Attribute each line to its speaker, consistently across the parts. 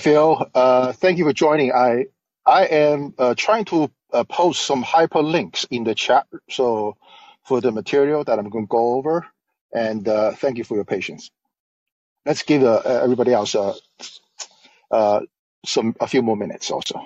Speaker 1: Phil, uh, thank you for joining. I I am uh, trying to uh, post some hyperlinks in the chat, so for the material that I'm going to go over, and uh, thank you for your patience. Let's give uh, everybody else uh, uh, some a few more minutes also.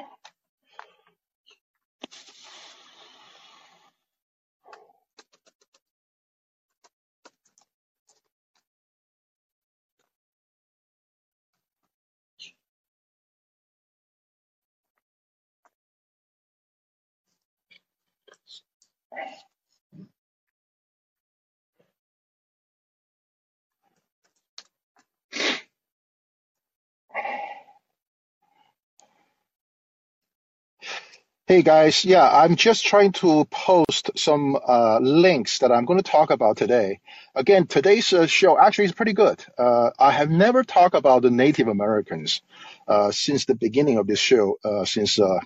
Speaker 1: Hey guys, yeah, I'm just trying to post some uh, links that I'm going to talk about today. Again, today's uh, show actually is pretty good. Uh, I have never talked about the Native Americans uh, since the beginning of this show, uh, since uh,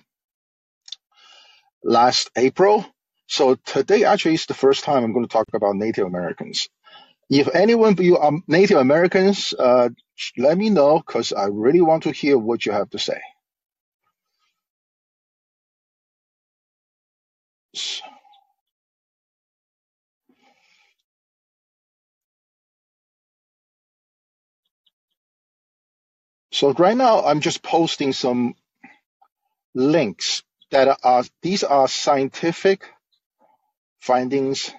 Speaker 1: last April. So today actually is the first time I'm going to talk about Native Americans. If anyone of you are Native Americans, uh, let me know because I really want to hear what you have to say. So right now I'm just posting some links that are these are scientific findings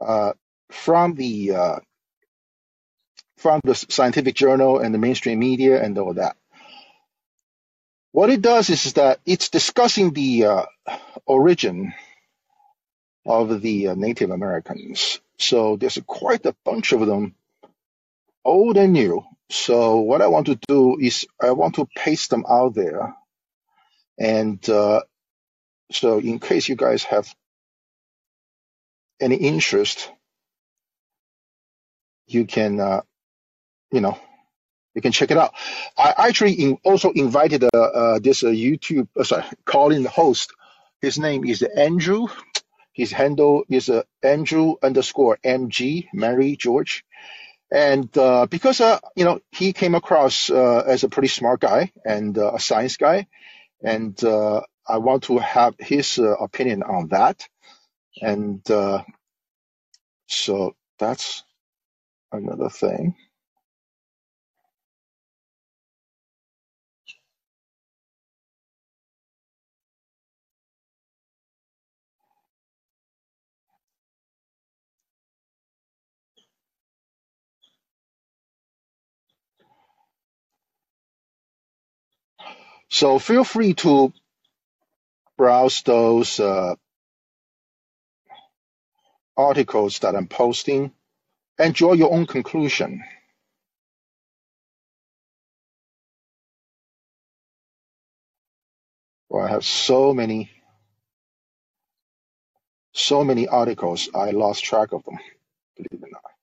Speaker 1: uh, from the uh, from the scientific journal and the mainstream media and all that. What it does is that it's discussing the uh, origin of the uh, Native Americans. So there's quite a bunch of them, old and new. So what I want to do is I want to paste them out there, and uh, so in case you guys have any interest, you can uh, you know you can check it out. I actually in, also invited uh, uh, this uh, YouTube uh, sorry Callin the host. His name is Andrew. His handle is uh, Andrew underscore MG Mary George And uh, because uh, you know he came across uh, as a pretty smart guy and uh, a science guy, and uh, I want to have his uh, opinion on that. And uh, so that's another thing. So feel free to browse those uh, articles that I'm posting and draw your own conclusion. Well, I have so many, so many articles. I lost track of them. Believe it or not.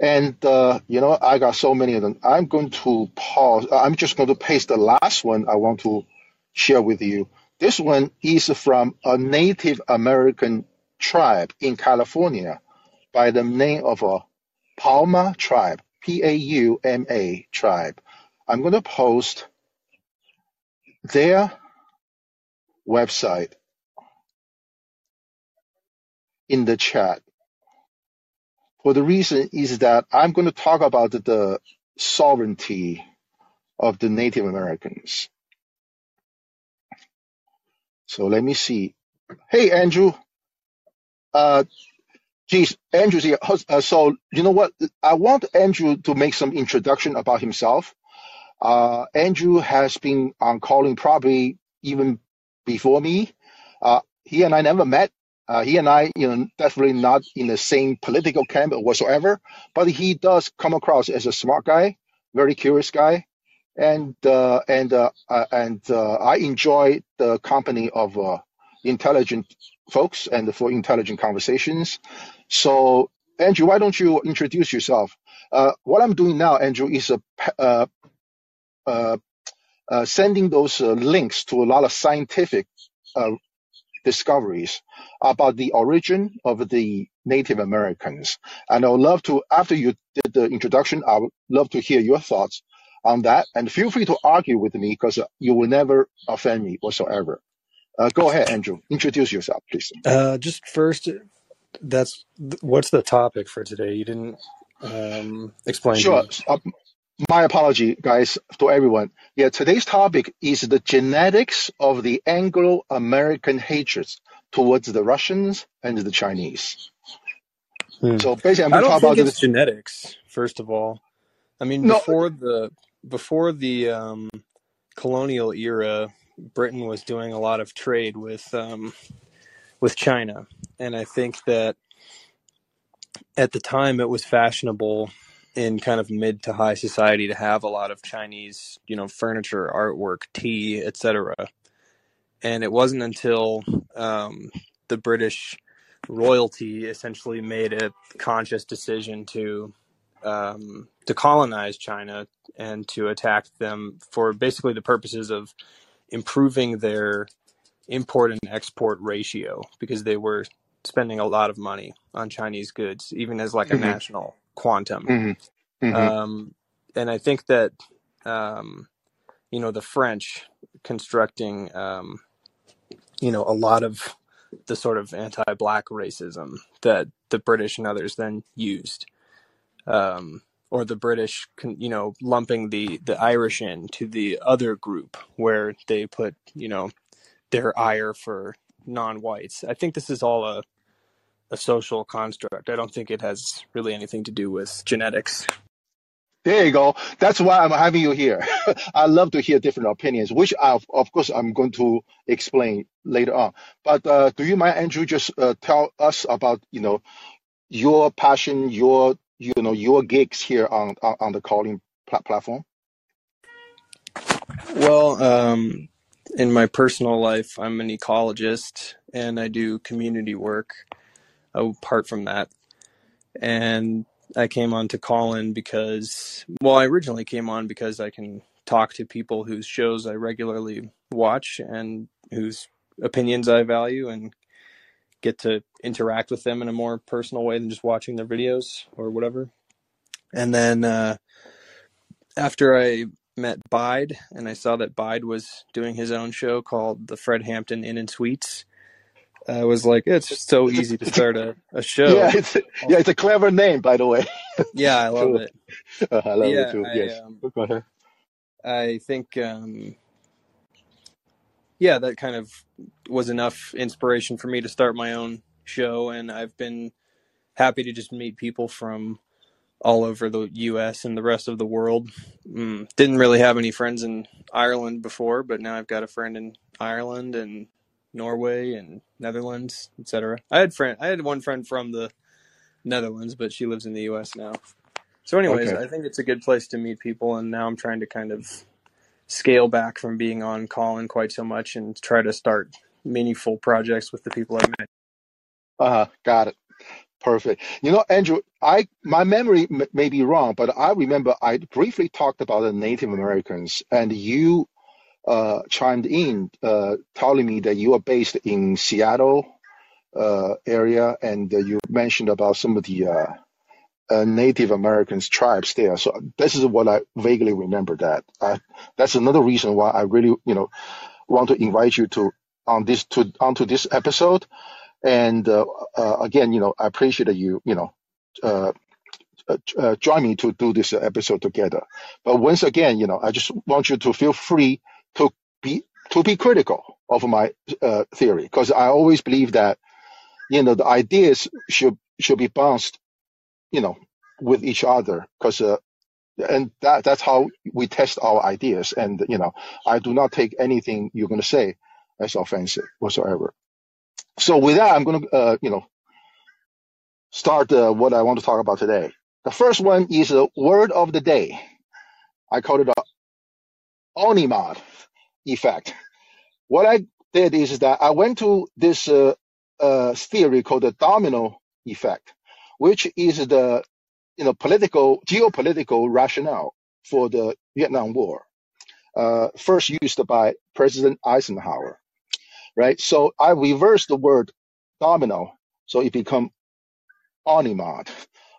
Speaker 1: And uh, you know, I got so many of them. I'm going to pause. uh, I'm just going to paste the last one I want to share with you. This one is from a Native American tribe in California by the name of a Pauma tribe, P-A-U-M-A tribe. I'm going to post their website in the chat. For the reason is that I'm going to talk about the sovereignty of the Native Americans. So let me see. Hey, Andrew. Uh, Geez, Andrew's here. Uh, so you know what? I want Andrew to make some introduction about himself. Uh, Andrew has been on Callin probably even before me. Uh, he and I never met. Uh, he and I, you know, definitely not in the same political camp whatsoever. But he does come across as a smart guy, very curious guy, and uh, and uh, uh, and uh, I enjoy the company of uh, intelligent folks and for intelligent conversations. So, Andrew, why don't you introduce yourself? What I'm doing now, Andrew, is uh, sending those links to a lot of scientific discoveries about the origin of the Native Americans. And I would love to, after you did the introduction, I would love to hear your thoughts on that. And feel free to argue with me because you will never offend me whatsoever. Uh, go ahead, Andrew. Introduce yourself, please.
Speaker 2: Uh, just first, that's what's the topic for today? You didn't um, explain
Speaker 1: Sure. Uh, my apology, guys, to everyone. Yeah, today's topic is the genetics of the Anglo-American hatreds towards the Russians and the Chinese.
Speaker 2: Hmm.
Speaker 1: So basically, I'm going to
Speaker 2: don't
Speaker 1: talk
Speaker 2: think
Speaker 1: about
Speaker 2: it's
Speaker 1: this.
Speaker 2: genetics. First of all, I mean
Speaker 1: No,
Speaker 2: before the before the um, colonial era, Britain was doing a lot of trade with um, with China, and I think that at the time it was fashionable in kind of mid to high society to have a lot of Chinese, you know, furniture, artwork, tea, etc. And it wasn't until um, the British royalty essentially made a conscious decision to um, to colonize China and to attack them for basically the purposes of improving their import and export ratio because they were spending a lot of money on Chinese goods, even as like a
Speaker 1: hmm
Speaker 2: national quantum.
Speaker 1: hmm hmm
Speaker 2: Um, and I think that um, you know the French constructing um, you know a lot of the sort of anti-black racism that the British and others then used, um, or the British, you know, lumping the the Irish in to the other group where they put you know their ire for non-whites. I think this is all a a social construct. I don't think it has really anything to do with genetics.
Speaker 1: There you go. That's why I'm having you here. I love to hear different opinions, which I, of course I'm going to explain later on. But uh, do you mind, Andrew, just uh, tell us about you know your passion, your you know your gigs here on on, on the Callin pla- platform?
Speaker 2: Well, um, in my personal life, I'm an ecologist and I do community work apart from that. And I came on to Callin because, well, I originally came on because I can talk to people whose shows I regularly watch and whose opinions I value and get to interact with them in a more personal way than just watching their videos or whatever. And then uh, after I met Bide and I saw that Bide was doing his own show called the Fred Hampton Inn and Suites, I was like, it's just so easy to
Speaker 1: a,
Speaker 2: start a, a
Speaker 1: yeah,
Speaker 2: show.
Speaker 1: it's a, yeah, it's a clever name, by the way.
Speaker 2: Yeah, I love it.
Speaker 1: Uh, I love it too.
Speaker 2: I
Speaker 1: Yes.
Speaker 2: um,
Speaker 1: Go ahead.
Speaker 2: I think um, yeah, that kind of was enough inspiration for me to start my own show, and I've been happy to just meet people from all over the U.S. and the rest of the world. Mm, didn't really have any friends in Ireland before, but now I've got a friend in Ireland and Norway and Netherlands, etc. I had friend, I had one friend from the Netherlands, but she lives in the U.S. now. So, anyways,
Speaker 1: Okay.
Speaker 2: I think it's a good place to meet people, and now I'm trying to kind of scale back from being on Callin quite so much and try to start meaningful projects with the people I've met.
Speaker 1: Uh, got it. Perfect. You know, Andrew, I my memory m may be wrong, but I remember I briefly talked about the Native Americans, and you uh, chimed in, uh, telling me that you are based in Seattle uh, area, and you mentioned about some of the uh, uh, Native Americans tribes there. So this is what I vaguely remember. That uh, that's another reason why I really, you know, want to invite you to on this to onto this episode. And uh, again, you know, I appreciate that you, you know, uh, uh, join me to do this episode together. But once again, you know, I just want you to feel free to be to be critical of my uh, theory because I always believe that you know the ideas should should be bounced, you know, with each other because. Uh, and that that's how we test our ideas. And you know, I do not take anything you're going to say as offensive whatsoever. So with that, I'm going to, uh, you know, start uh, what I want to talk about today. The first one is a word of the day. I call it a Onimod effect. What I did is that I went to this uh, uh, theory called the domino effect, which is the you know political geopolitical rationale for the Vietnam War, uh, first used by President Eisenhower. right? So I reverse the word domino, so it become Onimod.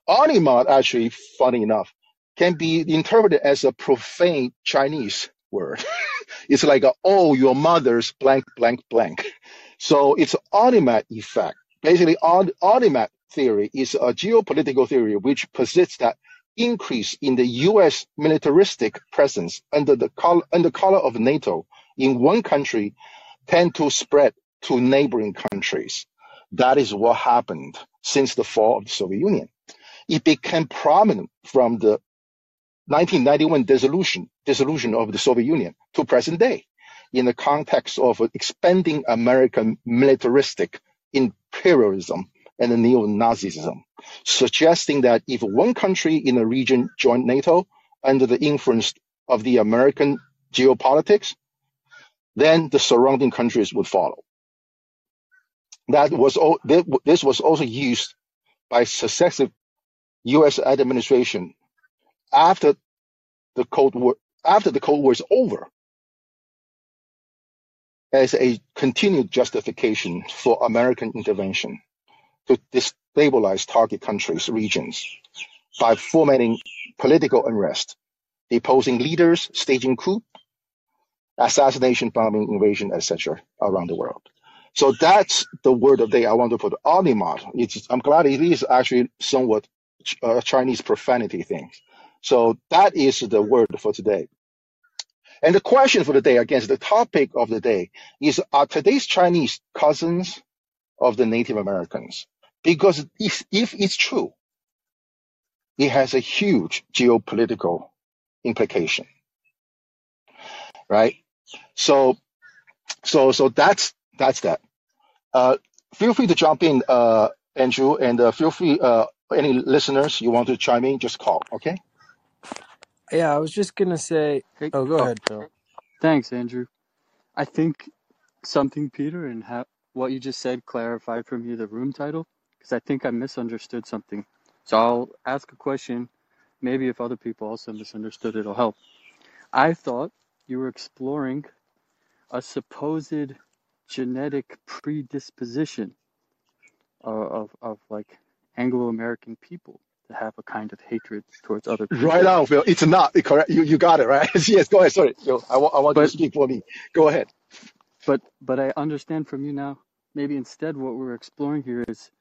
Speaker 1: Onimod, actually, funny enough, can be interpreted as a profane Chinese word. it's like, a, oh, your mother's blank, blank, blank. So it's Onimod effect. Basically, Onimod theory is a geopolitical theory which posits that increase in the U.S. militaristic presence under the color, under color of NATO in one country tend to spread to neighboring countries. That is what happened since the fall of the Soviet Union. It became prominent from the 1991 dissolution, dissolution of the Soviet Union to present day in the context of expanding American militaristic imperialism and neo-Nazism, suggesting that if one country in a region joined NATO under the influence of the American geopolitics, then the surrounding countries would follow. That was this was also used by successive U.S. administration after the Cold War after the Cold War is over as a continued justification for American intervention to destabilize target countries, regions by fomenting political unrest, deposing leaders, staging coup, assassination, bombing, invasion, etc. around the world. So that's the word of the day I want to put Onimod. It's, I'm glad it is actually somewhat uh, Chinese profanity thing. So that is the word for today. And the question for the day, again, the topic of the day is are today's Chinese cousins of the Native Americans? Because if, if it's true, it has a huge geopolitical implication, right? So, so, so that's, that's that. Uh, feel free to jump in, uh, Andrew, and uh, feel free, uh, any listeners you want to chime in, just call, okay?
Speaker 2: Yeah, I was just gonna say.
Speaker 3: Hey,
Speaker 2: Oh, go
Speaker 3: oh,
Speaker 2: ahead, Phil.
Speaker 3: thanks, Andrew. I think something, Peter, and ha- what you just said clarified for me the room title because I think I misunderstood something. So I'll ask a question. Maybe if other people also misunderstood, it'll help. I thought you were exploring a supposed genetic predisposition of, of, of like Anglo American people to have a kind of hatred towards other
Speaker 1: Right
Speaker 3: people.
Speaker 1: on, Phil. It's not correct. You, you got it, right? yes, go ahead. Sorry, Phil. I want, I want you to speak for me. Go ahead.
Speaker 3: but but I understand from you now. Maybe instead, what we're exploring here is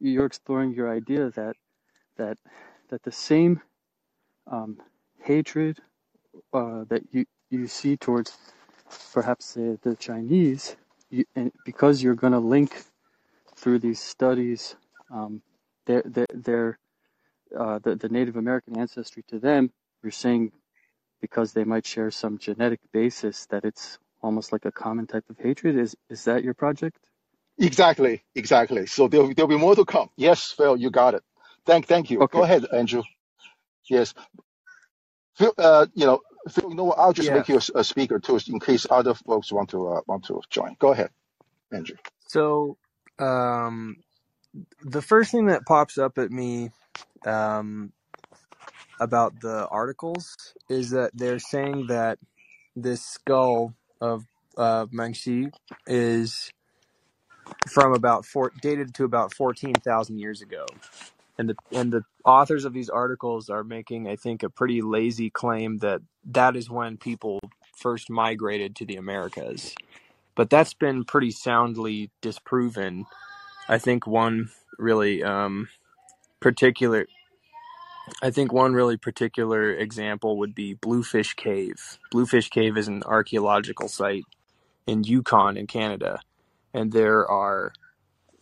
Speaker 3: you're exploring your idea that that that the same um, hatred uh, that you you see towards perhaps the, the Chinese, you, and because you're going to link through these studies um, their their, their uh, the, the Native American ancestry to them, you're saying because they might share some genetic basis that it's almost like a common type of hatred. Is is that your project?
Speaker 1: Exactly, exactly. So there'll, there'll be more to come. Yes, Phil, you got it. Thank, thank you. Go ahead, Andrew. Yes, Phil. Uh, you know, Phil. You know what? I'll just
Speaker 2: Yeah.
Speaker 1: make you a, a speaker too, in case other folks want to uh, want to join. Go ahead, Andrew.
Speaker 2: So, um, the first thing that pops up at me, um, about the articles is that they're saying that this skull of uh, Mengzi is from about four, dated to about fourteen thousand years ago, and the and the authors of these articles are making, I think, a pretty lazy claim that that is when people first migrated to the Americas. But that's been pretty soundly disproven. I think one really um, particular, I think one really particular example would be Bluefish Cave. Bluefish Cave is an archaeological site in Yukon in Canada, and there are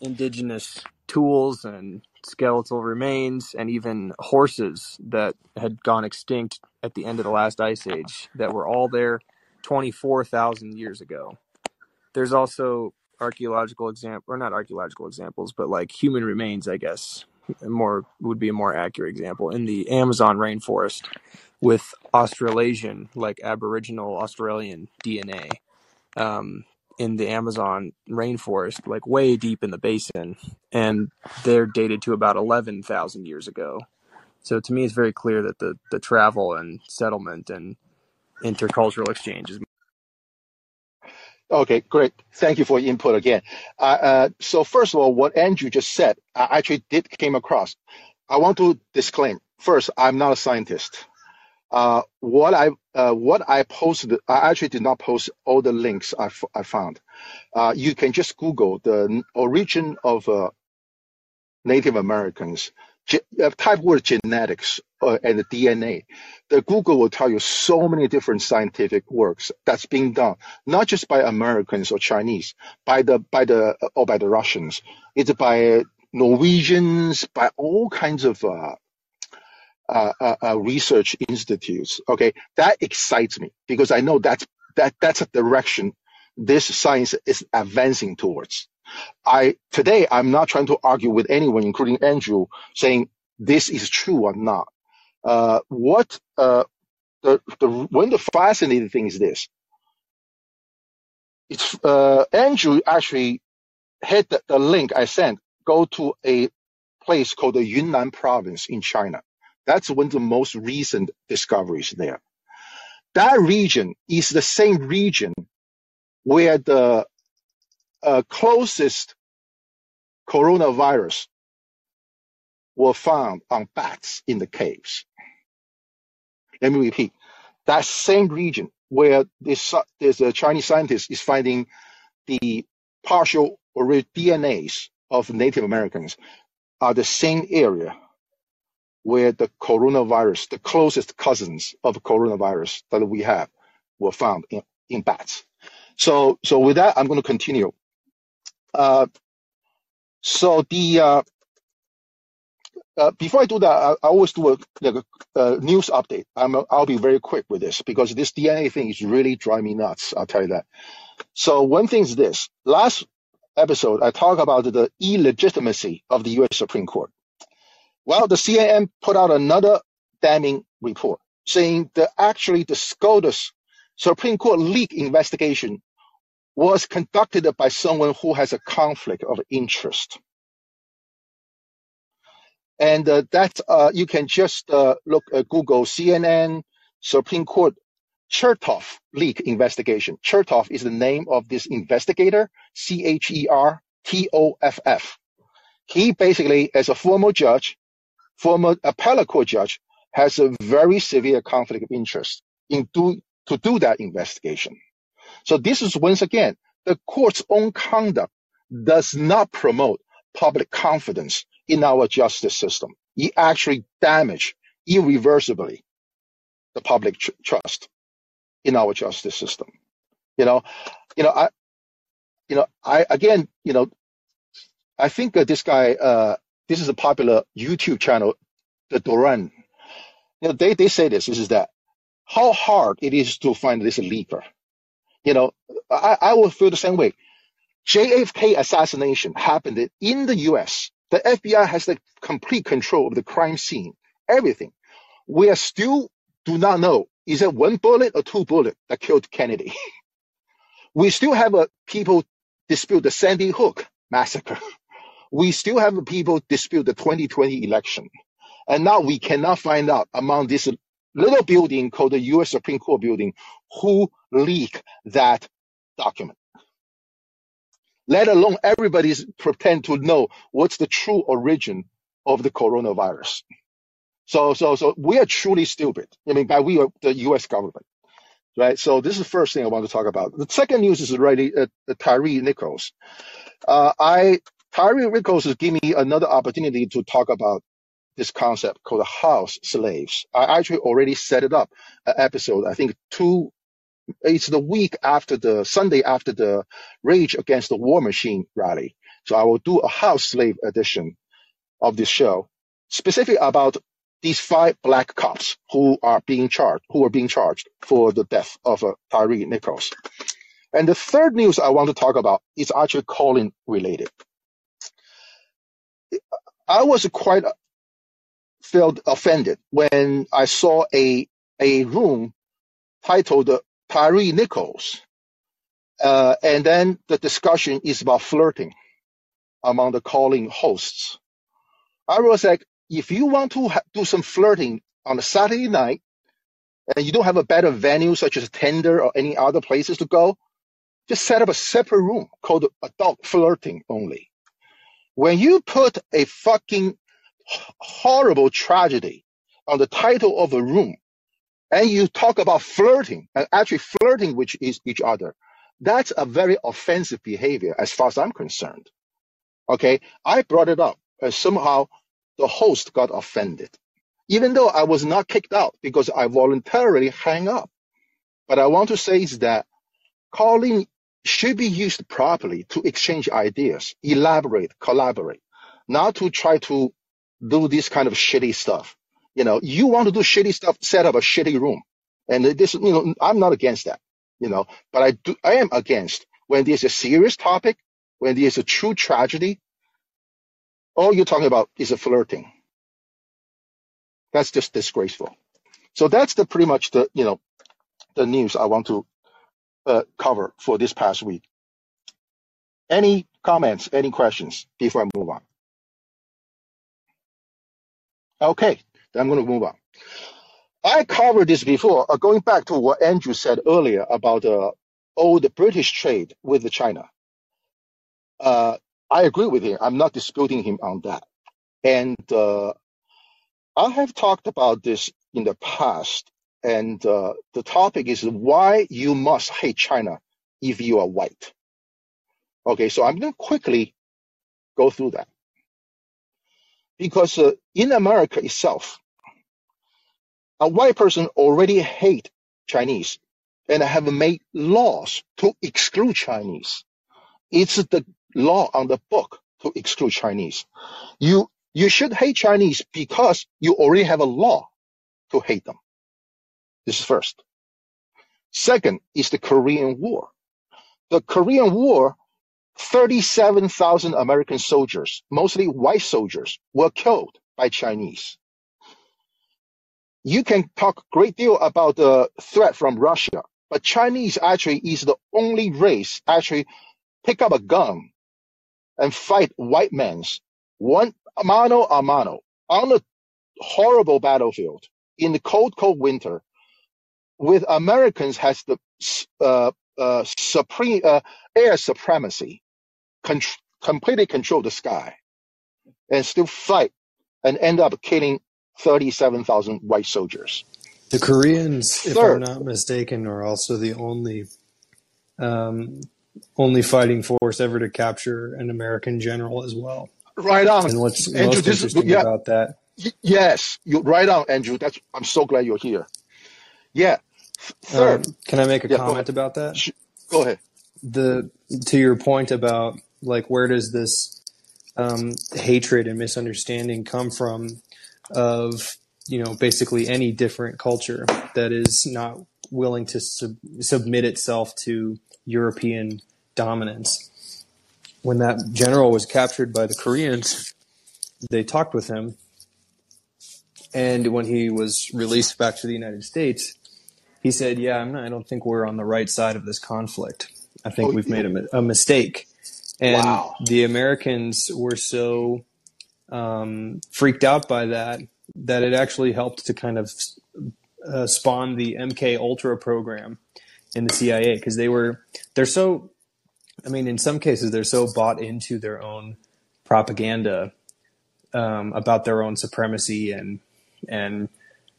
Speaker 2: indigenous tools and skeletal remains and even horses that had gone extinct at the end of the last ice age that were all there 24,000 years ago. There's also archaeological example or not archaeological examples but like human remains I guess more would be a more accurate example in the Amazon rainforest with Australasian like aboriginal Australian DNA um, in the Amazon rainforest, like way deep in the basin, and they're dated to about 11,000 years ago. So to me, it's very clear that the, the travel and settlement and intercultural exchange is
Speaker 1: Okay, great. Thank you for your input again. Uh, uh, so first of all, what Andrew just said, I actually did came across. I want to disclaim first, I'm not a scientist. Uh, what I uh, what I posted, I actually did not post all the links I, I found. Uh, you can just Google the origin of uh, Native Americans, type word genetics uh, and the DNA. The Google will tell you so many different scientific works that's being done, not just by Americans or Chinese, by the by the or by the Russians. It's by Norwegians, by all kinds of uh, uh, uh, uh, research institutes. Okay, that excites me because I know that's that that's a direction this science is advancing towards. I today I'm not trying to argue with anyone, including Andrew, saying this is true or not. Uh, what uh, the the one of the fascinating thing is this. It's uh, Andrew actually had the, the link I sent. Go to a place called the Yunnan province in China. That's one of the most recent discoveries there. That region is the same region where the uh, closest coronavirus were found on bats in the caves. Let me repeat. That same region where this, this uh, Chinese scientist is finding the partial or DNAs of Native Americans are the same area where the coronavirus, the closest cousins of coronavirus that we have, were found in, in bats. So, so with that, I'm going to continue. Uh, so the uh, uh, before I do that, I, I always do a, like a, a news update. I'm a, I'll be very quick with this because this DNA thing is really driving me nuts. I'll tell you that. So one thing is this: last episode, I talked about the illegitimacy of the U.S. Supreme Court. Well, the CNN put out another damning report saying that actually the SCOTUS Supreme Court leak investigation was conducted by someone who has a conflict of interest. And uh, that uh, you can just uh, look at Google CNN Supreme Court Chertoff leak investigation. Chertoff is the name of this investigator, C H E R T O F F. He basically, as a former judge, former appellate court judge, has a very severe conflict of interest in do, to do that investigation. So this is once again, the court's own conduct does not promote public confidence in our justice system. It actually damage irreversibly the public tr- trust in our justice system. You know, you know, I, you know, I again, you know, I think that this guy, uh, this is a popular YouTube channel, the Duran. You know, they they say this. This is that how hard it is to find this leaker. You know, I, I will feel the same way. JFK assassination happened in the US. The FBI has the complete control of the crime scene, everything. We are still do not know is it one bullet or two bullet that killed Kennedy. we still have a people dispute the Sandy Hook massacre. We still have people dispute the 2020 election. And now we cannot find out among this little building called the U.S. Supreme Court building who leaked that document. Let alone everybody's pretend to know what's the true origin of the coronavirus. So, so, so we are truly stupid. I mean, by we are the U.S. government, right? So this is the first thing I want to talk about. The second news is already uh, Tyre Nichols. Uh, I Tyree Nichols has given me another opportunity to talk about this concept called house slaves. I actually already set it up an episode. I think two. It's the week after the Sunday after the Rage Against the War Machine rally. So I will do a house slave edition of this show, specifically about these five black cops who are being charged, who are being charged for the death of uh, Tyre Nichols. And the third news I want to talk about is actually Callin related. I was quite felt offended when I saw a a room titled Tyre Nichols, uh, and then the discussion is about flirting among the Callin hosts. I was like, if you want to ha- do some flirting on a Saturday night, and you don't have a better venue such as Tinder or any other places to go, just set up a separate room called adult flirting only. When you put a fucking horrible tragedy on the title of a room and you talk about flirting and actually flirting with each other, that's a very offensive behavior as far as I'm concerned. Okay, I brought it up and somehow the host got offended, even though I was not kicked out because I voluntarily hang up. But I want to say is that Callin should be used properly to exchange ideas, elaborate, collaborate, not to try to do this kind of shitty stuff. You know, you want to do shitty stuff, set up a shitty room. And this, you know, I'm not against that, you know, but I do, I am against when there's a serious topic, when there's a true tragedy, all you're talking about is a flirting. That's just disgraceful. So that's the pretty much the, you know, the news I want to uh, cover for this past week. Any comments, any questions before I move on? Okay, I'm going to move on. I covered this before, uh, going back to what Andrew said earlier about uh, old British trade with China. Uh, I agree with him. I'm not disputing him on that. And uh, I have talked about this in the past, and uh, the topic is why you must hate China if you are white. Okay, so I'm going to quickly go through that because uh, in America itself, a white person already hate Chinese and have made laws to exclude Chinese. It's the law on the book to exclude Chinese. You you should hate Chinese because you already have a law to hate them. This is first. Second is the Korean War. The Korean War 37,000 American soldiers, mostly white soldiers, were killed by Chinese. You can talk a great deal about the threat from Russia, but Chinese actually is the only race actually pick up a gun and fight white men's one mano a mano on a horrible battlefield in the cold, cold winter with Americans has the uh, uh, supreme uh, air supremacy con- completely control the sky and still fight and end up killing 37,000 white soldiers.
Speaker 2: The Koreans, if I'm not mistaken, are also the only um, only fighting force ever to capture an American general as well.
Speaker 1: Right on.
Speaker 2: And what's Andrew, most interesting yeah, about that?
Speaker 1: Y- yes, you're right on, Andrew. That's I'm so glad you're here. Yeah.
Speaker 2: Um, can I make a yeah, comment about that?
Speaker 1: Go ahead.
Speaker 2: The to your point about like where does this um, hatred and misunderstanding come from of you know basically any different culture that is not willing to sub- submit itself to European dominance. When that general was captured by the Koreans, they talked with him, and when he was released back to the United States, he said, "Yeah, not, i don't think we're on the right side of this conflict. I think oh, we've made a, a mistake." And wow. the Americans were so um, freaked out by that that it actually helped to kind of uh, spawn the MK Ultra program in the CIA because they were they're so I mean in some cases they're so bought into their own propaganda um, about their own supremacy and and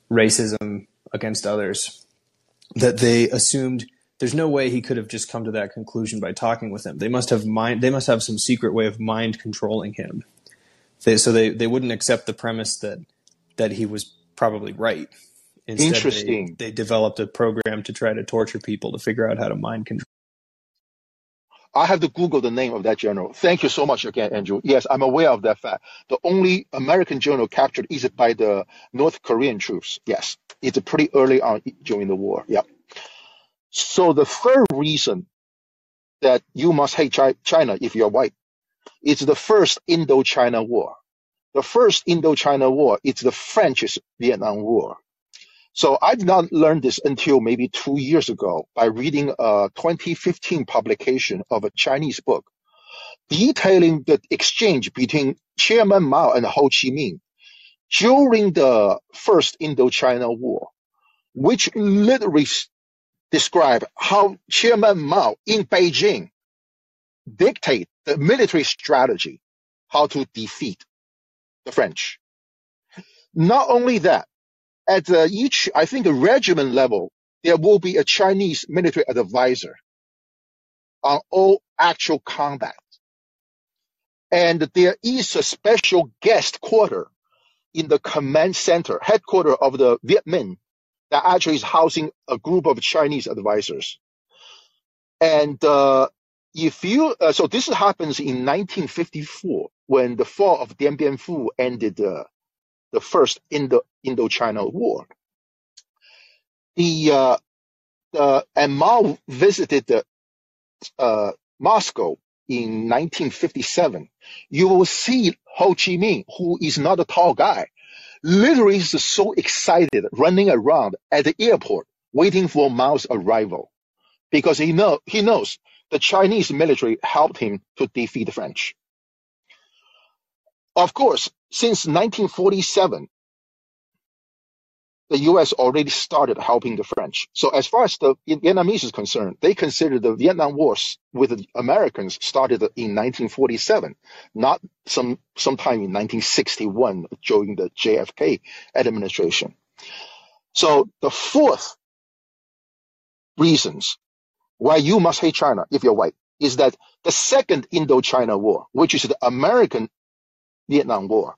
Speaker 2: racism against others that they assumed there's no way he could have just come to that conclusion by talking with him. They must have mind. They must have some secret way of mind controlling him. They, so they, they wouldn't accept the premise that that he was probably right.
Speaker 1: Instead, Interesting.
Speaker 2: They, they developed a program to try to torture people to figure out how to mind control.
Speaker 1: I have to Google the name of that general. Thank you so much again, Andrew. Yes, I'm aware of that fact. The only American general captured is by the North Korean troops. Yes, it's pretty early on during the war. Yeah. So the third reason that you must hate China if you're white is the first Indochina War. The first Indochina War is the French Vietnam War. So I did not learn this until maybe two years ago by reading a 2015 publication of a Chinese book detailing the exchange between Chairman Mao and Ho Chi Minh during the first Indochina War, which literally describe how Chairman Mao in Beijing dictate the military strategy, how to defeat the French. Not only that, at uh, each, I think, regiment level, there will be a Chinese military advisor on all actual combat. And there is a special guest quarter in the command center, headquarters of the Viet Minh, that actually is housing a group of Chinese advisors. And uh, if you, uh, so this happens in 1954 when the fall of Dien Bien Phu ended uh, the first Indo Indochina War. The, uh, the and Mao visited the, uh, Moscow in 1957. You will see Ho Chi Minh, who is not a tall guy, literally is so excited running around at the airport waiting for Mao's arrival because he know he knows the Chinese military helped him to defeat the French. Of course, since 1947, the U.S. already started helping the French. So as far as the Vietnamese is concerned, they consider the Vietnam Wars with the Americans started in 1947, not some sometime in 1961 during the JFK administration. So the fourth reasons why you must hate China if you're white is that the second Indochina War, which is the American Vietnam War,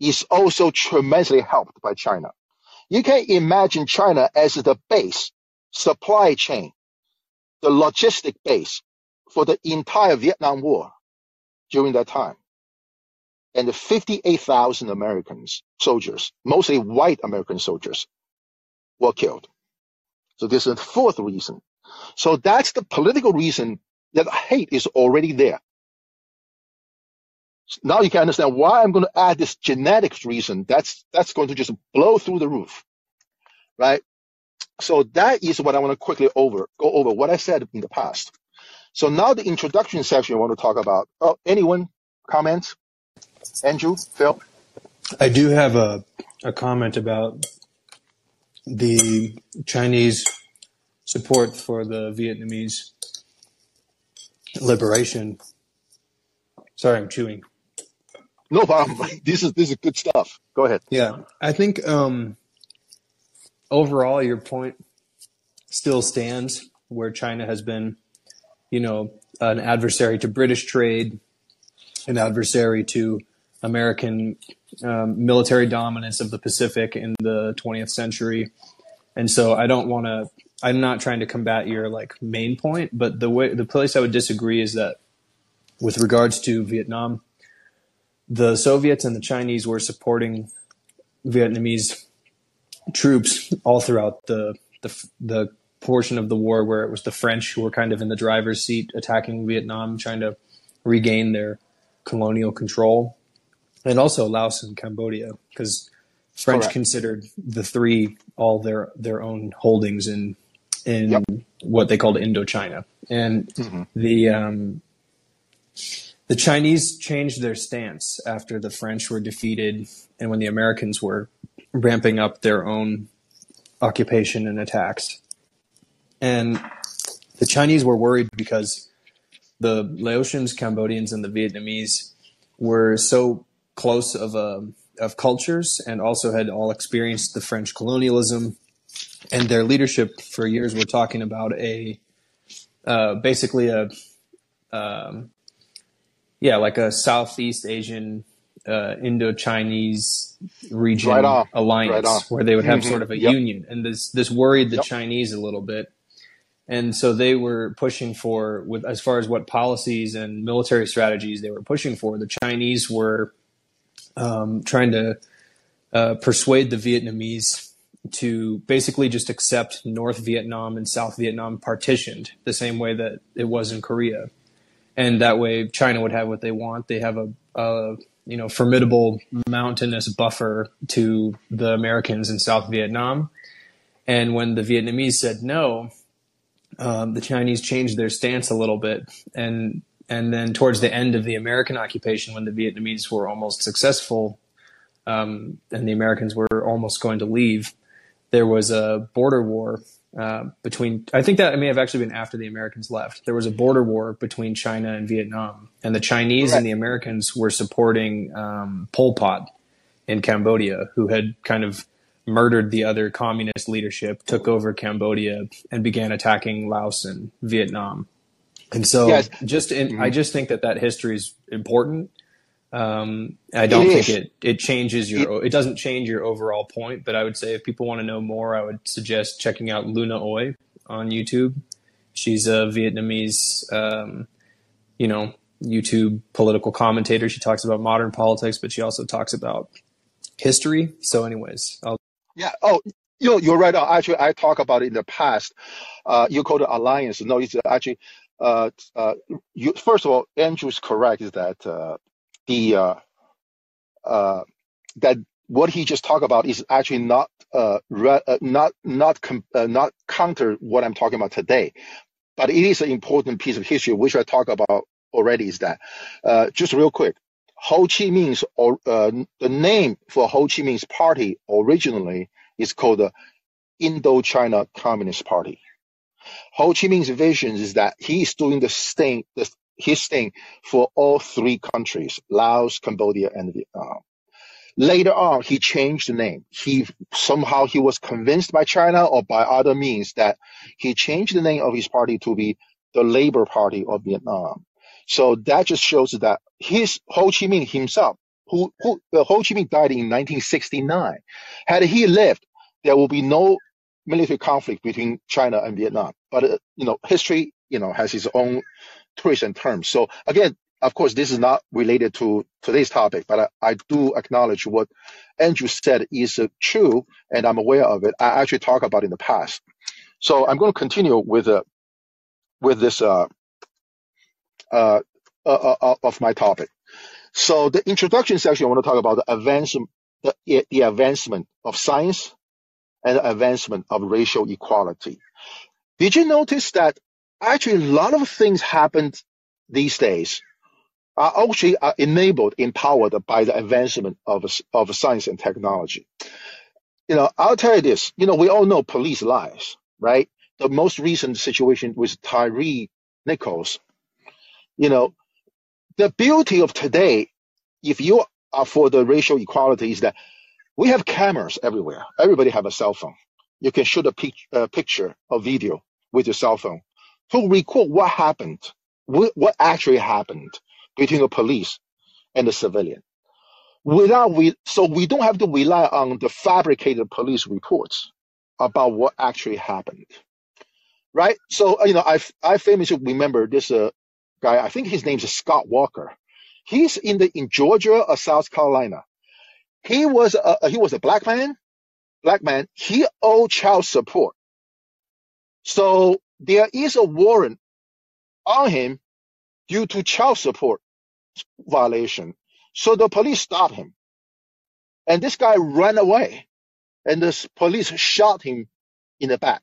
Speaker 1: is also tremendously helped by China. You can imagine China as the base, supply chain, the logistic base for the entire Vietnam War during that time. And the 58,000 Americans, soldiers, mostly white American soldiers, were killed. So this is the fourth reason. So that's the political reason that hate is already there. Now you can understand why I'm going to add this genetics reason. That's that's going to just blow through the roof, right? So that is what I want to quickly over go over what I said in the past. So now the introduction section I want to talk about. Oh, anyone comments? Andrew, Phil.
Speaker 2: I do have a a comment about the Chinese support for the Vietnamese liberation. Sorry, I'm chewing.
Speaker 1: No problem. This is this is good stuff. Go ahead.
Speaker 2: Yeah, I think um, overall your point still stands where China has been, you know, an adversary to British trade, an adversary to American um, military dominance of the Pacific in the 20th century. And so I don't want to. I'm not trying to combat your like main point, but the way the place I would disagree is that with regards to Vietnam, the Soviets and the Chinese were supporting Vietnamese troops all throughout the, the the portion of the war where it was the French who were kind of in the driver's seat attacking Vietnam, trying to regain their colonial control, and also Laos and Cambodia because French Correct. considered the three all their their own holdings in in yep. what they called Indochina, and mm-hmm. the um, the Chinese changed their stance after the French were defeated and when the Americans were ramping up their own occupation and attacks. And the Chinese were worried because the Laotians, Cambodians, and the Vietnamese were so close of a of cultures and also had all experienced the French colonialism and their leadership for years were talking about a uh, basically a um, yeah, like a Southeast Asian, uh, Indo-Chinese region right alliance, right where they would have mm-hmm. sort of a yep. union, and this this worried the yep. Chinese a little bit, and so they were pushing for with as far as what policies and military strategies they were pushing for. The Chinese were um, trying to uh, persuade the Vietnamese to basically just accept North Vietnam and South Vietnam partitioned the same way that it was in Korea and that way China would have what they want. They have a, a you know formidable mountainous buffer to the Americans in South Vietnam. And when the Vietnamese said no, um, the Chinese changed their stance a little bit, and and then towards the end of the American occupation, when the Vietnamese were almost successful, um, and the Americans were almost going to leave, there was a border war uh, between. I think that may have actually been after the Americans left. There was a border war between China and Vietnam, and the Chinese
Speaker 1: Correct.
Speaker 2: and the Americans were supporting um, Pol Pot in Cambodia, who had kind of murdered the other communist leadership, took over Cambodia, and began attacking Laos and Vietnam. And so,
Speaker 1: Yes.
Speaker 2: just in,
Speaker 1: Mhm.
Speaker 2: I just think that that history is important. Um, I don't
Speaker 1: It
Speaker 2: think it it changes your it doesn't change your overall point, but I would say if people want to know more, I would suggest checking out Luna Oi on YouTube. She's a Vietnamese, um, you know, YouTube political commentator. She talks about modern politics, but she also talks about history. So, anyways, I'll
Speaker 1: Yeah. Oh, you know, you're right. Actually, I talked about it in the past. Uh, you call it alliance. No, it's actually, uh, uh, you, first of all, Andrew's correct is that, uh, the, uh, uh, that what he just talked about is actually not, uh, re- uh not, not, com- uh, not counter what I'm talking about today. But it is an important piece of history, which I talked about already is that, uh, just real quick. Ho Chi Minh's, or, the name for Ho Chi Minh's party originally is called the Indochina Communist Party. Ho Chi Minh's vision is that he's doing the thing, the, his thing for all three countries, Laos, Cambodia, and Vietnam. Later on, he changed the name. He somehow he was convinced by China or by other means that he changed the name of his party to be the Labor Party of Vietnam. So that just shows that his Ho Chi Minh himself, who, who uh, Ho Chi Minh died in 1969, had he lived, there will be no military conflict between China and Vietnam. But uh, you know, history, you know, has its own and terms. So again, of course, this is not related to today's topic, but I, I do acknowledge what Andrew said is uh, true, and I'm aware of it. I actually talked about it in the past. So I'm going to continue with uh, with this uh, uh, uh, uh, of my topic. So the introduction section, I want to talk about the advancement, the, the advancement of science and the advancement of racial equality. Did you notice that actually a lot of things happened these days are actually are enabled, empowered by the advancement of, of science and technology. You know, I'll tell you this, you know, we all know police lies, right? The most recent situation with Tyree Nichols, you know, the beauty of today, if you are for the racial equality is that we have cameras everywhere. Everybody have a cell phone. You can shoot a pic- uh, picture or video with your cell phone to record what happened, what, what actually happened between the police and the civilian. Without we, so we don't have to rely on the fabricated police reports about what actually happened, right? So you know, I I famously remember this uh, guy. I think his name is Scott Walker. He's in the in Georgia or South Carolina. He was a he was a black man, black man. He owed child support. So there is a warrant on him due to child support violation. So the police stopped him. And this guy ran away. And the police shot him in the back.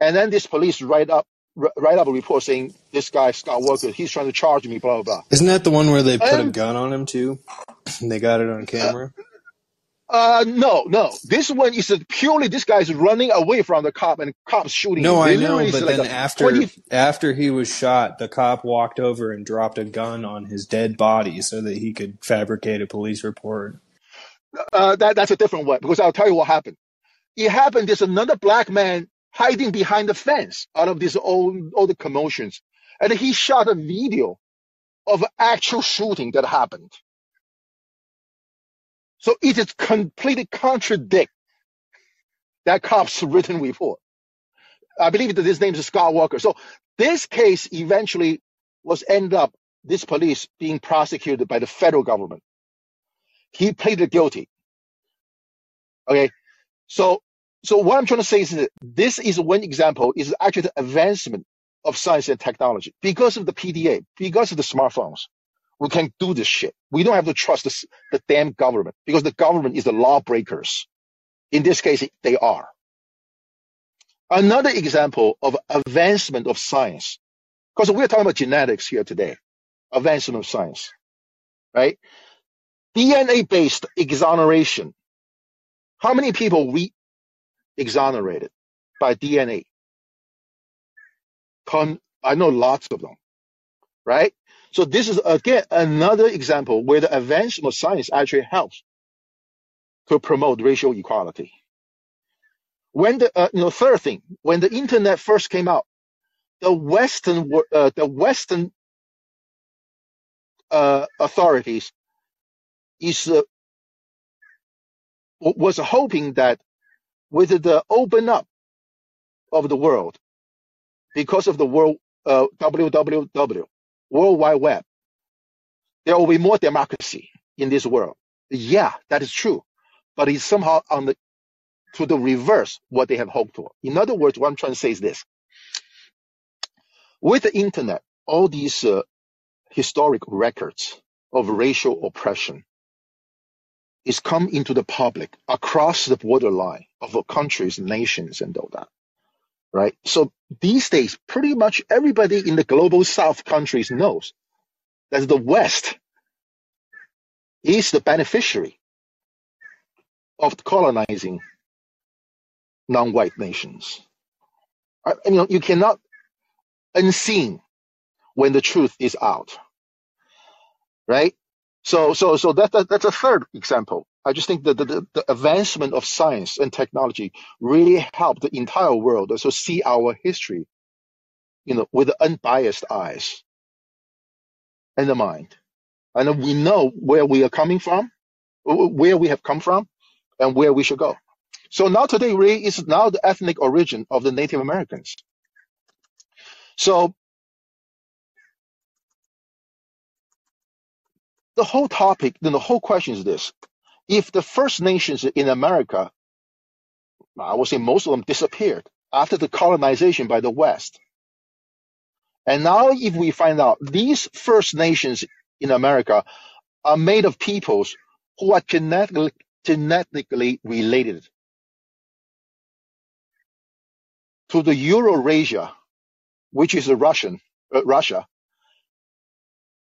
Speaker 1: And then this police write up write up a report saying this guy Scott Walker, he's trying to charge me, blah blah blah.
Speaker 2: Isn't that the one where they put a gun on him too? And they got it on
Speaker 1: uh,
Speaker 2: camera.
Speaker 1: uh no, no. This one is purely this guy is running away from the cop and cops shooting
Speaker 2: No,
Speaker 1: him.
Speaker 2: I know, but
Speaker 1: like
Speaker 2: then after
Speaker 1: twenty
Speaker 2: after he was shot, the cop walked over and dropped a gun on his dead body so that he could fabricate a police report.
Speaker 1: uh that that's a different one because I'll tell you what happened. It happened there's another black man hiding behind the fence out of these old all the commotions. And he shot a video of actual shooting that happened. So it is completely contradict that cop's written report. I believe that his name is Scott Walker. So this case eventually was ended up this police being prosecuted by the federal government. He pleaded guilty. Okay. So so what I'm trying to say is that this is one example is actually the advancement of science and technology because of the PDA, because of the smartphones. We can't do this shit. We don't have to trust the, the damn government because the government is the lawbreakers. In this case, they are. Another example of advancement of science, because we're talking about genetics here today, advancement of science, right? DNA based exoneration. How many people we exonerated? by DNA. Con- I know lots of them, right? So this is again another example where the advancement of science actually helps to promote racial equality. When the uh, you know third thing, when the internet first came out, the Western uh, the Western uh, authorities is uh, was hoping that with the open up of the world because of the world uh, WWW World Wide Web, there will be more democracy in this world. Yeah, that is true, but it's somehow on the to the reverse what they have hoped for. In other words, what I'm trying to say is this: with the internet, all these uh, historic records of racial oppression is come into the public across the borderline of countries, nations, and all that. Right. So these days, pretty much everybody in the global South countries knows that the West is the beneficiary of colonizing non-white nations. I I mean, you cannot unseen when the truth is out, right? So, so, so that, that that's a third example. I just think that the, the, the advancement of science and technology really helped the entire world also see our history, you know, with unbiased eyes and the mind. And we know where we are coming from, where we have come from, and where we should go. So now today really is now the ethnic origin of the Native Americans. So the whole topic, then the whole question is this. If the First Nations in America, I would say most of them disappeared after the colonization by the West. And now if we find out these First Nations in America are made of peoples who are genetically, genetically related to the Eurasia, which is Russian, uh, Russia,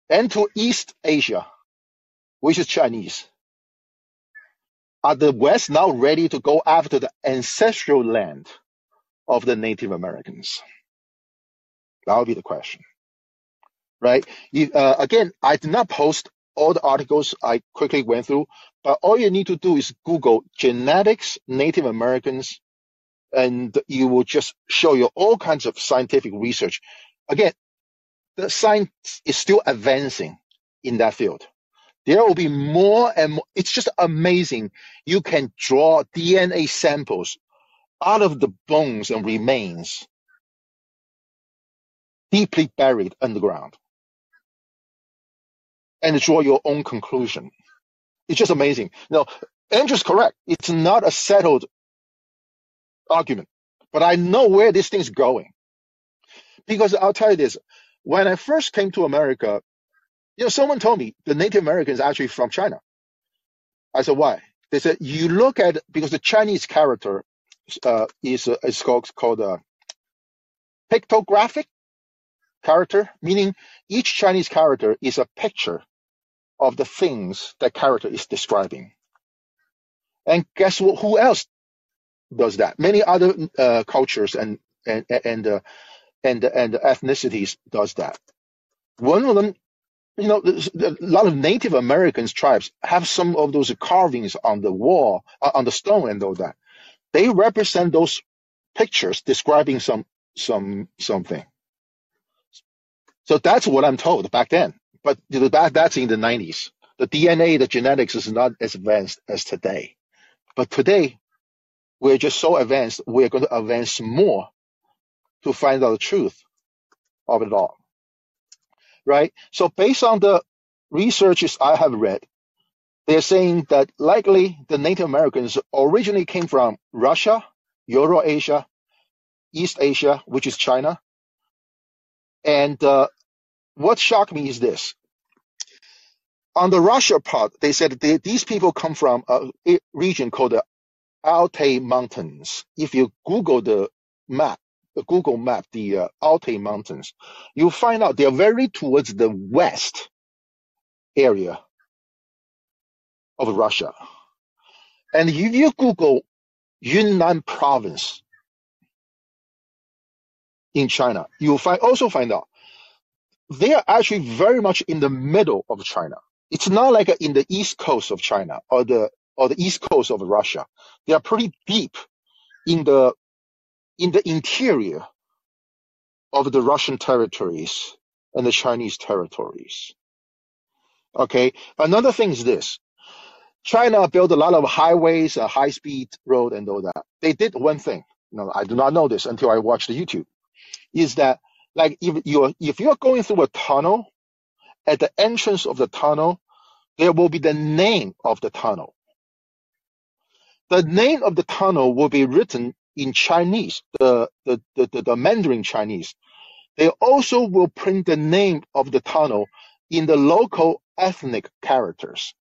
Speaker 1: and to East Asia, which is Chinese. Are the West now ready to go after the ancestral land of the Native Americans? That would be the question, right? You, uh, again, I did not post all the articles I quickly went through, but all you need to do is Google genetics Native Americans, and you will just show you all kinds of scientific research. Again, the science is still advancing in that field. There will be more and more. It's just amazing. You can draw DNA samples out of the bones and remains deeply buried underground and draw your own conclusion. It's just amazing. No, Andrew's correct. It's not a settled argument, but I know where this thing's going because I'll tell you this. When I first came to America, you know, someone told me the Native Americans are actually from China. I said, why? They said, you look at, because the Chinese character uh, is, uh, is called, called a pictographic character, meaning each Chinese character is a picture of the things that character is describing. And guess what? Who else does that? Many other uh, cultures and and and uh, and and ethnicities does that. One of them, you know, a lot of Native Americans tribes have some of those carvings on the wall, uh, on the stone, and all that. They represent those pictures describing some some something. So that's what I'm told back then. But that that's in the 90s. The DNA, the genetics is not as advanced as today. But today, we're just so advanced, we're going to advance more to find out the truth of it all, right? So based on the researches I have read, they're saying that likely the Native Americans originally came from Russia, Eurasia, East Asia, which is China. And uh, what shocked me is this. On the Russia part, they said they, these people come from a a region called the Altai Mountains. If you Google the map, the Google map, the uh, Altai Mountains, you'll find out they're very towards the west area of Russia. And if you Google Yunnan province, in China, you'll find also find out they are actually very much in the middle of China. It's not like in the east coast of China or the or the east coast of Russia. They are pretty deep in the in the interior of the Russian territories and the Chinese territories. Okay. Another thing is this. China built a lot of highways, uh, a high speed road and all that. They did one thing. No, I do not know this until I watched YouTube. Is that like if you're if you're going through a tunnel, at the entrance of the tunnel, there will be the name of the tunnel. The name of the tunnel will be written in Chinese, the, the, the, the, the Mandarin Chinese. They also will print the name of the tunnel in the local ethnic characters.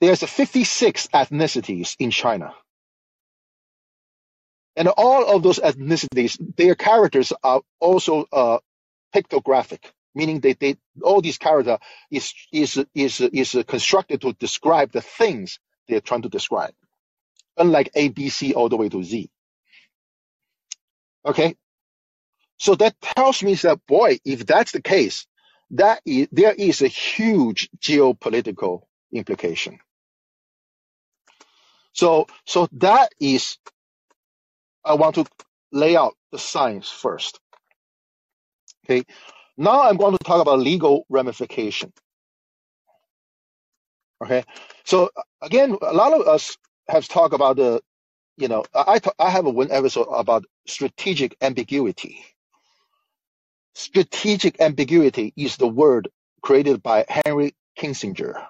Speaker 1: There's 56 ethnicities in China. And all of those ethnicities, their characters are also uh, pictographic, meaning that they all these characters is is is is constructed to describe the things they're trying to describe, unlike A, B, C all the way to Z. Okay, so that tells me that boy, if that's the case, that is, there is a huge geopolitical implication. So so that is I want to lay out the science first. Okay. Now I'm going to talk about legal ramification. Okay. So again, a lot of us have talked about the, you know, I I have a one episode about strategic ambiguity. Strategic ambiguity is the word created by Henry Kissinger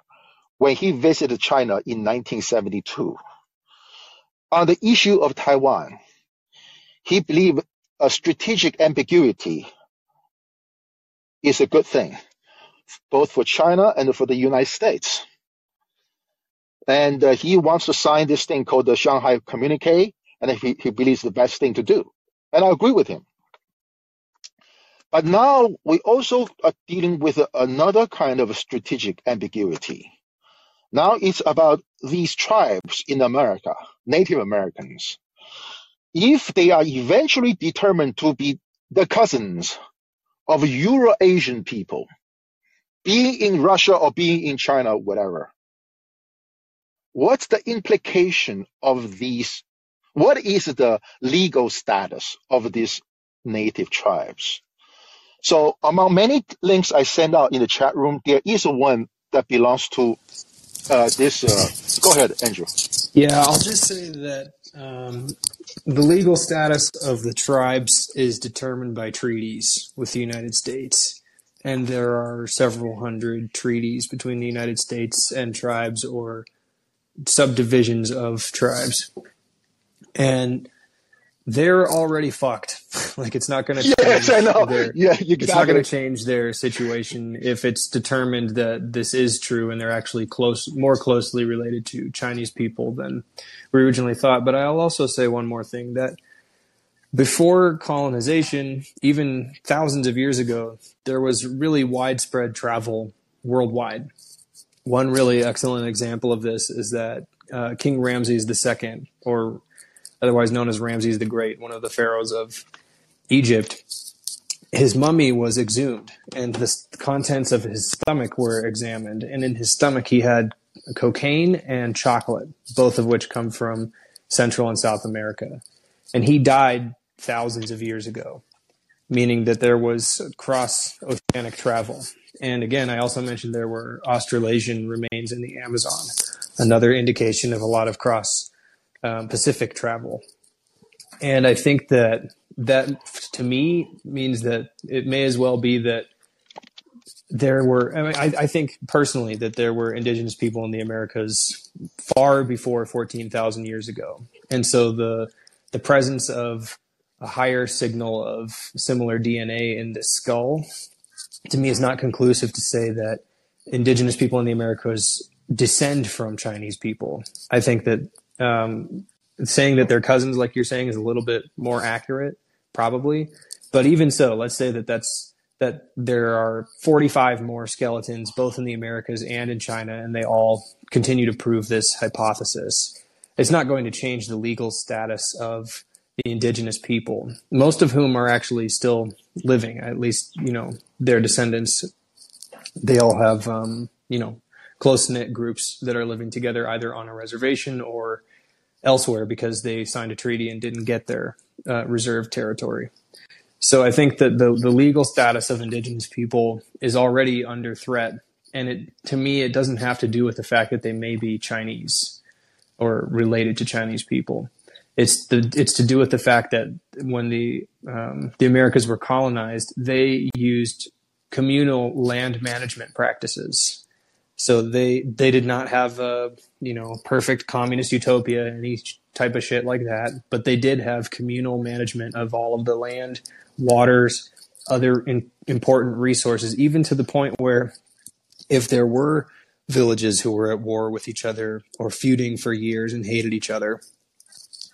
Speaker 1: when he visited China in 1972. On the issue of Taiwan, he believed a strategic ambiguity is a good thing, both for China and for the United States. And uh, he wants to sign this thing called the Shanghai Communique, and he, he believes the best thing to do. And I agree with him. But now we also are dealing with another kind of strategic ambiguity. Now it's about these tribes in America, Native Americans. If they are eventually determined to be the cousins of Euro-Asian people, being in Russia or being in China, whatever. What's the implication of these? What is the legal status of these native tribes? So among many links I send out in the chat room, there is one that belongs to uh, this. Uh, go ahead, Andrew.
Speaker 2: Yeah, I'll just say that um, the legal status of the tribes is determined by treaties with the United States. And there are several hundred treaties between the United States and tribes or subdivisions of tribes. And they're already fucked. like it's not going to
Speaker 1: yes, I know. Their, yeah, exactly.
Speaker 2: It's not going to change their situation if it's determined that this is true and they're actually close, more closely related to Chinese people than we originally thought. But I'll also say one more thing that before colonization, even thousands of years ago, there was really widespread travel worldwide. One really excellent example of this is that uh, King Ramses II, or otherwise known as Ramses the Great, one of the pharaohs of Egypt, his mummy was exhumed and the contents of his stomach were examined. And in his stomach, he had cocaine and chocolate, both of which come from Central and South America. And he died thousands of years ago, meaning that there was cross oceanic travel. And again, I also mentioned there were Australasian remains in the Amazon, another indication of a lot of cross um, Pacific travel. And I think that that to me means that it may as well be that there were I, mean, I, I, think personally that there were indigenous people in the americas far before 14000 years ago and so the the presence of a higher signal of similar dna in the skull to me is not conclusive to say that indigenous people in the americas descend from chinese people i think that um, saying that they're cousins like you're saying is a little bit more accurate probably but even so let's say that that's that there are 45 more skeletons, both in the Americas and in China, and they all continue to prove this hypothesis. It's not going to change the legal status of the indigenous people, most of whom are actually still living. At least, you know, their descendants, they all have, um, you know, close knit groups that are living together either on a reservation or elsewhere because they signed a treaty and didn't get their uh, reserved territory. So I think that the, the legal status of indigenous people is already under threat. And it, to me, it doesn't have to do with the fact that they may be Chinese or related to Chinese people. It's the, it's to do with the fact that when the, um, the Americas were colonized, they used communal land management practices. So they they did not have a you know perfect communist utopia any type of shit like that, but they did have communal management of all of the land, waters, other in, important resources, even to the point where if there were villages who were at war with each other or feuding for years and hated each other,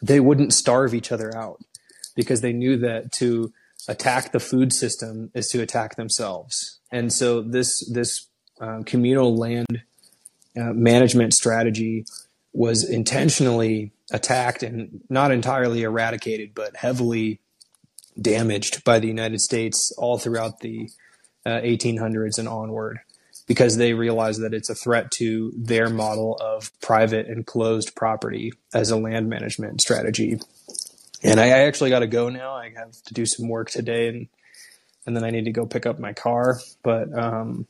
Speaker 2: they wouldn't starve each other out because they knew that to attack the food system is to attack themselves. And so this this um, communal land uh, management strategy was intentionally attacked and not entirely eradicated, but heavily damaged by the United States all throughout the uh, 1800s and onward because they realize that it's a threat to their model of private and closed property as a land management strategy. And I, I actually got to go now. I have to do some work today and and then I need to go pick up my car. But um,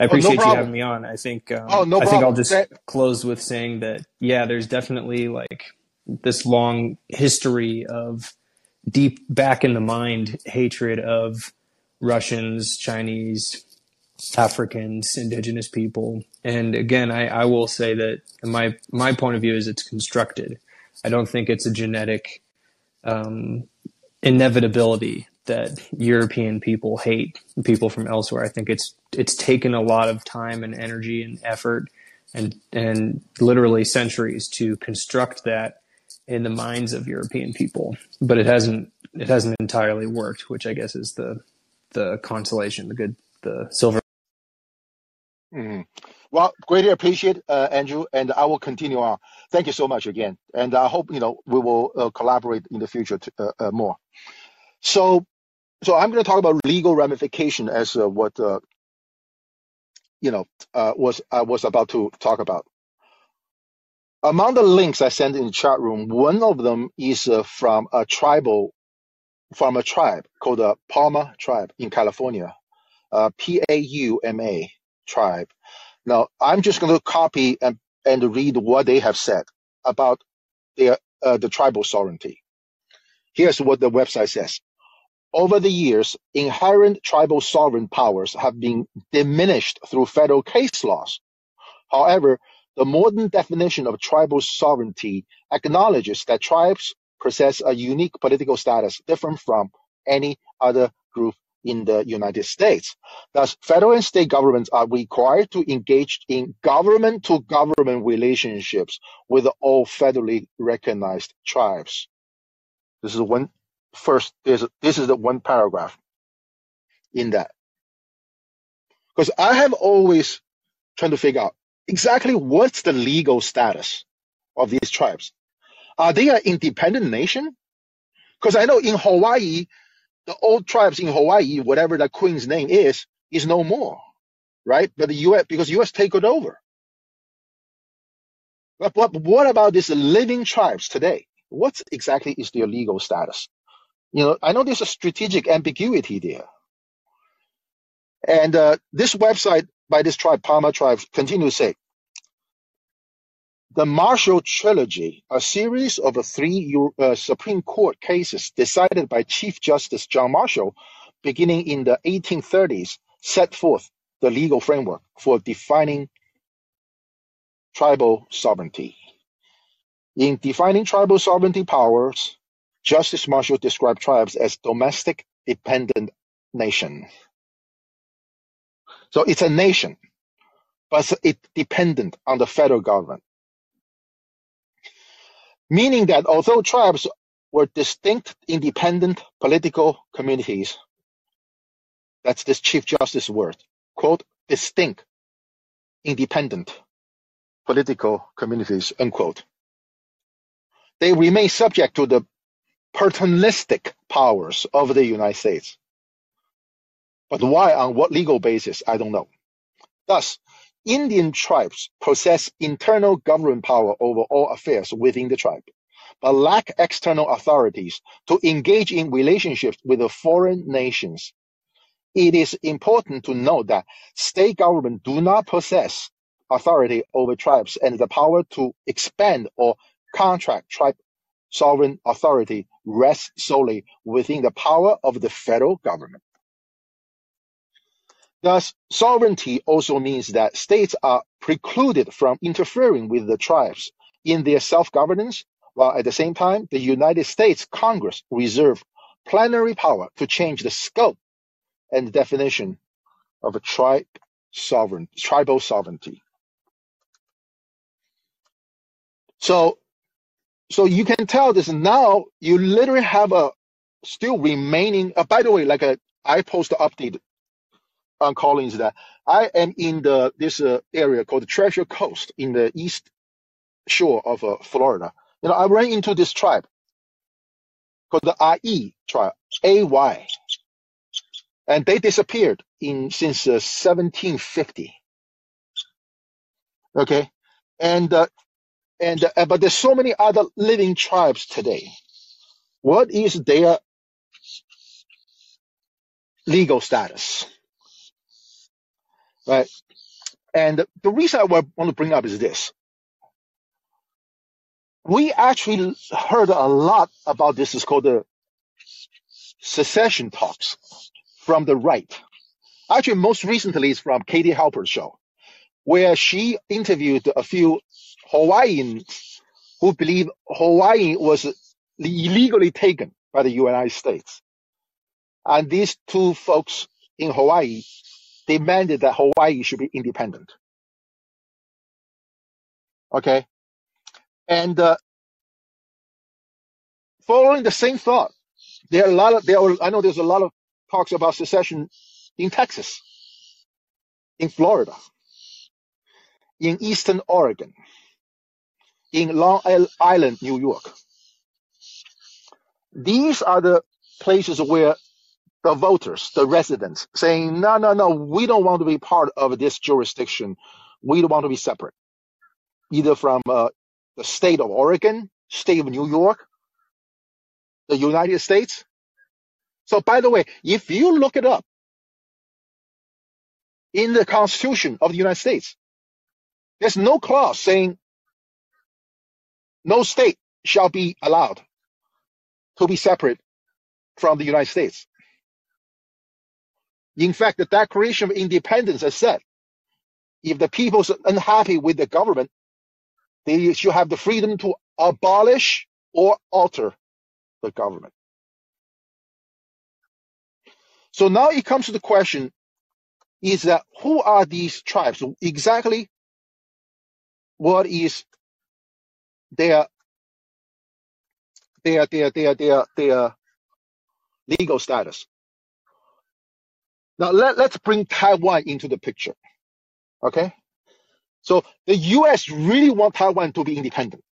Speaker 2: I appreciate oh, no you having me on. I think um, oh, no I think I'll just close with saying that yeah, there's definitely like this long history of deep back in the mind hatred of Russians, Chinese, Africans, indigenous people. And again, I, I will say that my my point of view is it's constructed. I don't think it's a genetic um, inevitability that European people hate people from elsewhere. I think it's it's taken a lot of time and energy and effort and and literally centuries to construct that in the minds of European people, but it hasn't it hasn't entirely worked, which I guess is the the consolation, the good the silver.
Speaker 1: Mm. Well, greatly appreciate uh, Andrew, and I will continue on. Thank you so much again, and I hope you know we will uh, collaborate in the future to, uh, uh more. So so I'm going to talk about legal ramification as uh, what uh, you know uh, was I was about to talk about. Among the links I sent in the chat room, one of them is uh, from a tribal from a tribe called the Pauma tribe in California, uh, P A U M A tribe. Now I'm just going to copy and and read what they have said about their uh, the tribal sovereignty. Here's what the website says. Over the years, inherent tribal sovereign powers have been diminished through federal case laws. However, the modern definition of tribal sovereignty acknowledges that tribes possess a unique political status different from any other group in the United States. Thus, federal and state governments are required to engage in government to government relationships with all federally recognized tribes. This is one first there's this is the one paragraph in that because I have always trying to figure out exactly what's the legal status of these tribes. Are they an independent nation? Because I know in Hawaii, the old tribes in Hawaii, whatever the queen's name is, is no more, right? But the U.S. because U.S. take it over. But, but what about these living tribes today? What exactly is their legal status? You know, I know there's a strategic ambiguity there. And uh, this website by this tribe, Pauma tribe, continues to say, the Marshall Trilogy, a series of three uh, Supreme Court cases decided by Chief Justice John Marshall beginning in the 1830s, set forth the legal framework for defining tribal sovereignty. In defining tribal sovereignty powers, Justice Marshall described tribes as domestic dependent nation. So it's a nation, but it's dependent on the federal government. Meaning that although tribes were distinct, independent political communities, that's this Chief Justice word, quote, distinct, independent political communities, unquote. They remain subject to the paternalistic powers of the United States. But why, on what legal basis, I don't know. Thus, Indian tribes possess internal government power over all affairs within the tribe, but lack external authorities to engage in relationships with the foreign nations. It is important to note that state government do not possess authority over tribes and the power to expand or contract tribe sovereign authority rests solely within the power of the federal government. Thus, sovereignty also means that states are precluded from interfering with the tribes in their self-governance, while at the same time, the United States Congress reserve plenary power to change the scope and definition of a tribe sovereign, tribal sovereignty. So, so you can tell this now. You literally have a still remaining. Uh, by the way, like a I post update on Collins that I am in the this uh, area called the Treasure Coast in the east shore of uh, Florida. You know, I ran into this tribe called the Ai tribe, A Y, and they disappeared in since uh, 1750. Okay, and uh, and uh, but there's so many other living tribes today. What is their legal status? Right. And the reason I want to bring up is this. We actually heard a lot about this is called the secession talks from the right. Actually, most recently is from Katie Halper's show, where she interviewed a few Hawaiians who believe Hawaii was illegally taken by the United States. And these two folks in Hawaii demanded that Hawaii should be independent. Okay. And uh, following the same thought, there are a lot of there. Are, I know there's a lot of talks about secession in Texas, in Florida, in Eastern Oregon, in Long Island, New York. These are the places where the voters, the residents, saying, no, no, no, we don't want to be part of this jurisdiction. We don't want to be separate, either from uh, the state of Oregon, state of New York, the United States. So, by the way, if you look it up in the Constitution of the United States, there's no clause saying no state shall be allowed to be separate from the United States. In fact, the Declaration of Independence has said if the people are unhappy with the government, they should have the freedom to abolish or alter the government. So now it comes to the question is that who are these tribes? Exactly what is their their their their their, their legal status? Now let, let's bring Taiwan into the picture. Okay? So the US really want Taiwan to be independent.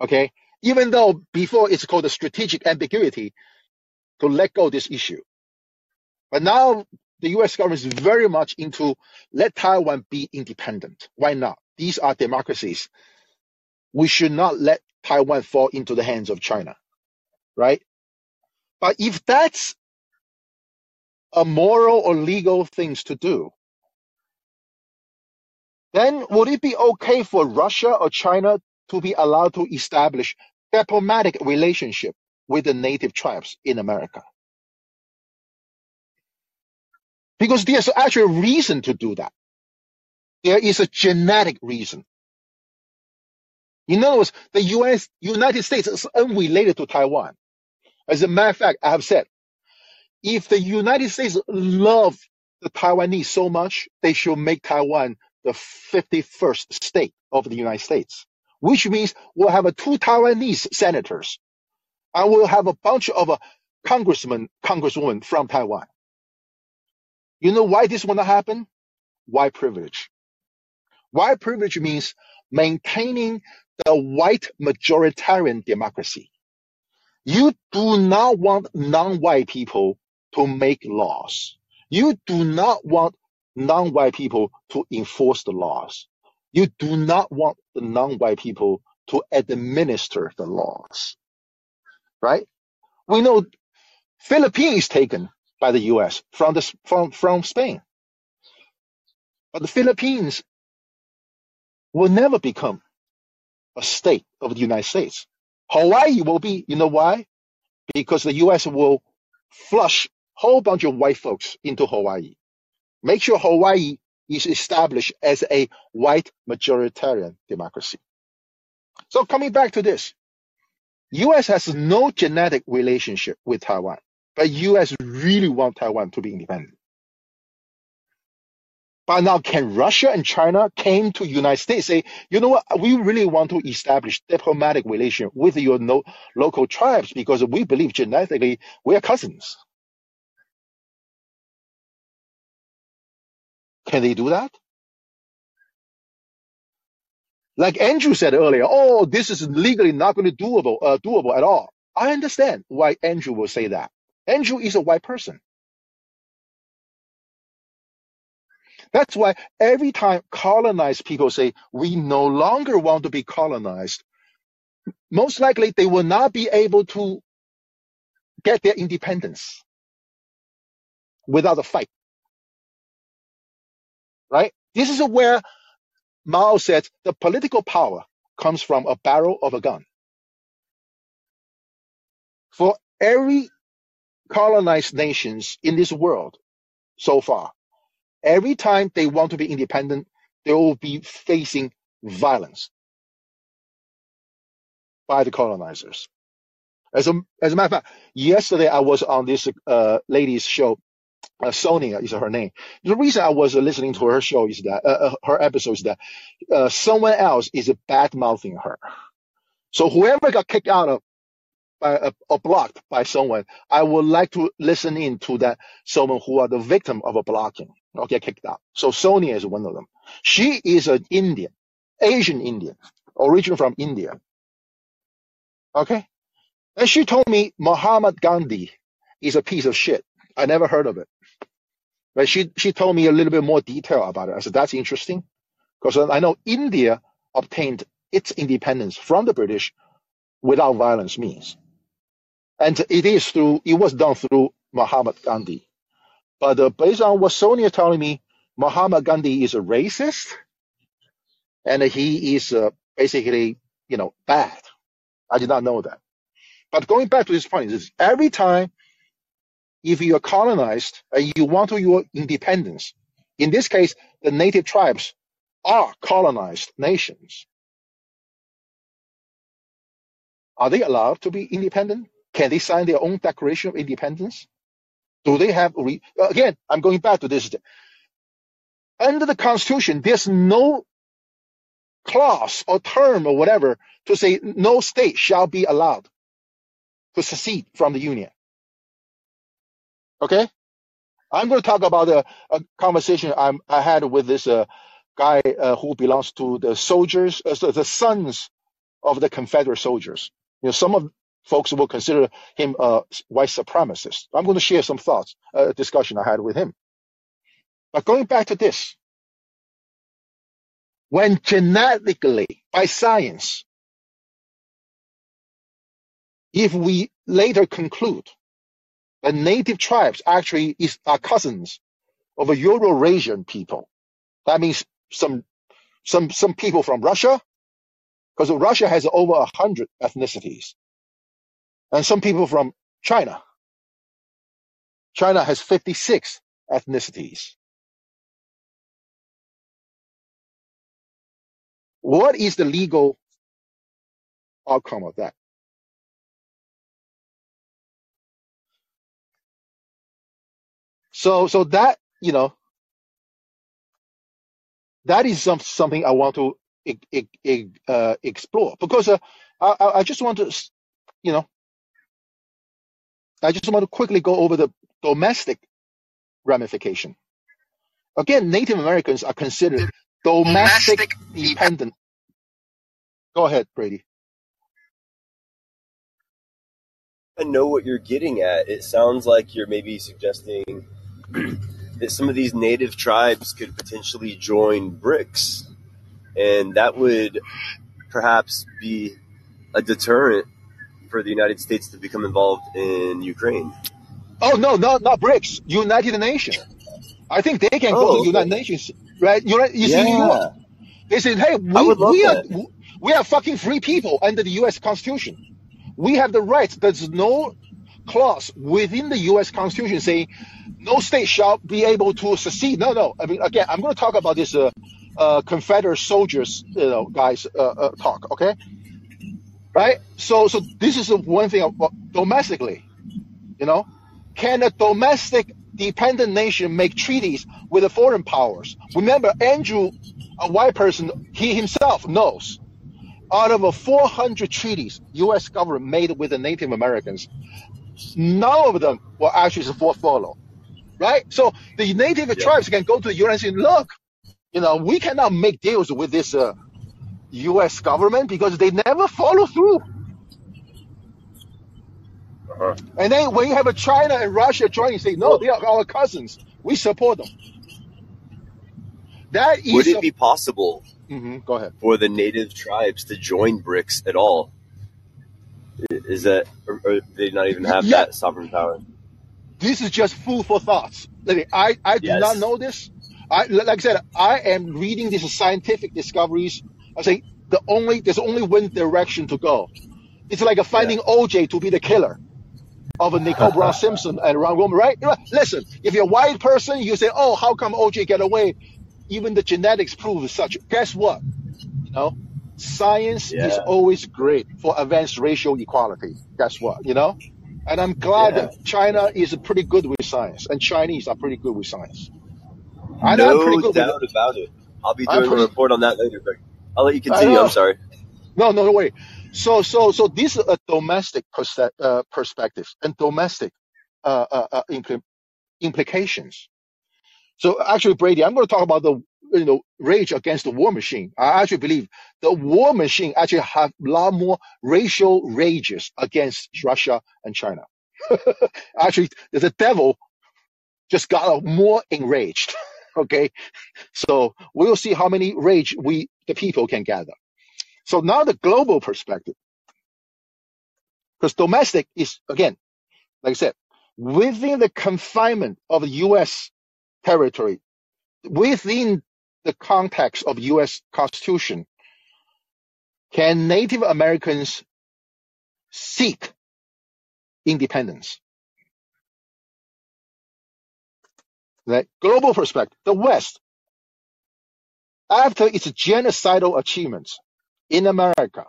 Speaker 1: Okay? Even though before it's called a strategic ambiguity to let go this issue. But now the US government is very much into let Taiwan be independent. Why not? These are democracies. We should not let Taiwan fall into the hands of China. Right? But if that's a moral or legal things to do, then would it be okay for Russia or China to be allowed to establish diplomatic relationship with the native tribes in America? Because there's actually a reason to do that. There is a genetic reason. In other words, the US, United States is unrelated to Taiwan. As a matter of fact, I have said if the United States love the Taiwanese so much, they should make Taiwan the 51st state of the United States, which means we'll have a two Taiwanese senators and we'll have a bunch of uh, congressmen, congresswomen from Taiwan. You know why this will not happen? White privilege. White privilege means maintaining the white majoritarian democracy. You do not want non-white people to make laws. You do not want non-white people to enforce the laws. You do not want the non-white people to administer the laws, right? We know Philippines taken by the U.S. from the from from Spain, but the Philippines will never become a state of the United States. Hawaii will be, you know why? Because the U.S. will flush whole bunch of white folks into Hawaii. Make sure Hawaii is established as a white majoritarian democracy. So coming back to this, U.S. has no genetic relationship with Taiwan, but U.S. really want Taiwan to be independent. But now, can Russia and China came to United States say, you know what, we really want to establish diplomatic relation with your no, local tribes because we believe genetically we are cousins. Can they do that? Like Andrew said earlier, oh, this is legally not going to doable, uh, doable at all. I understand why Andrew will say that. Andrew is a white person. That's why every time colonized people say we no longer want to be colonized, most likely they will not be able to get their independence without a fight, right? This is where Mao said the political power comes from a barrel of a gun. For every colonized nations in this world so far, every time they want to be independent, they will be facing violence by the colonizers. As a, as a matter of fact, yesterday I was on this uh, lady's show. Uh, Sonia is her name. The reason I was uh, listening to her show is that uh, uh, her episode is that uh, someone else is bad mouthing her. So whoever got kicked out of by, uh, or blocked by someone, I would like to listen in to that someone who are the victim of a blocking or get kicked out. So Sonia is one of them. She is an Indian, Asian Indian, original from India. Okay. And she told me Mahatma Gandhi is a piece of shit. I never heard of it. But she, she told me a little bit more detail about it. I said, that's interesting. Because I know India obtained its independence from the British without violence means. And it is through, it was done through Mahatma Gandhi. But uh, based on what Sonia telling me, Mahatma Gandhi is a racist and he is uh, basically, you know, bad. I did not know that. But going back to this point is every time if you are colonized and you want your independence, in this case, the native tribes are colonized nations. Are they allowed to be independent? Can they sign their own Declaration of Independence? Do they have, re- again, I'm going back to this. Under the Constitution, there's no clause or term or whatever to say no state shall be allowed to secede from the Union. Okay? I'm going to talk about a, a conversation I'm, I had with this uh, guy uh, who belongs to the soldiers, uh, the sons of the Confederate soldiers. You know, some of folks will consider him a white supremacist. I'm going to share some thoughts, a uh, discussion I had with him. But going back to this, when genetically, by science, if we later conclude that native tribes actually is, are cousins of a Eurasian people, that means some some some people from Russia, because Russia has over a hundred ethnicities and some people from China. China has 56 ethnicities. What is the legal outcome of that? So, so that, you know, that is some, something I want to uh, explore because uh, I, I just want to, you know, I just want to quickly go over the domestic ramification. Again, Native Americans are considered domestic, domestic dependent. Go ahead, Brady.
Speaker 4: I know what you're getting at. It sounds like you're maybe suggesting that some of these native tribes could potentially join BRICS, and that would perhaps be a deterrent for the United States to become involved in Ukraine.
Speaker 1: Oh no, no, not BRICS, United Nations. I think they can go
Speaker 4: Oh,
Speaker 1: to
Speaker 4: okay.
Speaker 1: United Nations, right? You, you see, New York.
Speaker 4: Yeah,
Speaker 1: They said, hey, we, we are
Speaker 4: that.
Speaker 1: we are fucking free people under the U.S. Constitution. We have the rights. There's no clause within the U.S. Constitution saying no state shall be able to secede. No, no. I mean, again, I'm going to talk about this uh, uh, Confederate soldiers, you know, guys uh, uh, talk. Okay, right? So, so this is one thing domestically. You know, can a domestic dependent nation make treaties with the foreign powers? Remember, Andrew, a white person, he himself knows. Out of a 400 treaties U.S. government made with the Native Americans, none of them were actually for follow, right? So the Native
Speaker 4: Yeah.
Speaker 1: tribes can go to the U.S. and say, look, you know, we cannot make deals with this uh, U.S. government because they never follow through.
Speaker 4: Uh-huh.
Speaker 1: And then when you have a China and Russia joining, say, no, they are our cousins. We support them. That
Speaker 4: would it
Speaker 1: a.
Speaker 4: be possible
Speaker 1: Mhm, go ahead.
Speaker 4: for the native tribes to join BRICS at all? Is that, or, they not even have
Speaker 1: Yeah,
Speaker 4: that sovereign power?
Speaker 1: this is just food for thoughts. I, I do not know this. I, like I said, I am reading these scientific discoveries. I say the only there's only one direction to go. It's like a
Speaker 4: Yeah.
Speaker 1: finding OJ to be the killer of a Nicole Brown Simpson and Ron Goldman, right? Listen, if you're a white person, you say, "Oh, how come OJ get away?" Even the genetics prove such. Guess what? You know, science is always great for advanced racial equality. Guess what? You know, and I'm glad
Speaker 4: yeah.
Speaker 1: that China is pretty good with science, and Chinese are pretty good with science. And I'm pretty
Speaker 4: No
Speaker 1: good with.
Speaker 4: doubt about it. I'll be doing a report on that later, but I'll let you continue. I'm sorry.
Speaker 1: No, no, no way. So, so, so these are domestic perse- uh, perspectives and domestic uh, uh, uh, impl- implications. So, actually, Brady, I'm going to talk about the you know rage against the war machine. I actually believe the war machine actually have a lot more racial rages against Russia and China. actually, the devil just got more enraged. okay, so we'll see how many rage we the people can gather. So now the global perspective, because domestic is again, like I said, within the confinement of the U.S. territory, within the context of U.S. Constitution, can Native Americans seek independence? The Global perspective, the West, after its genocidal achievements in America,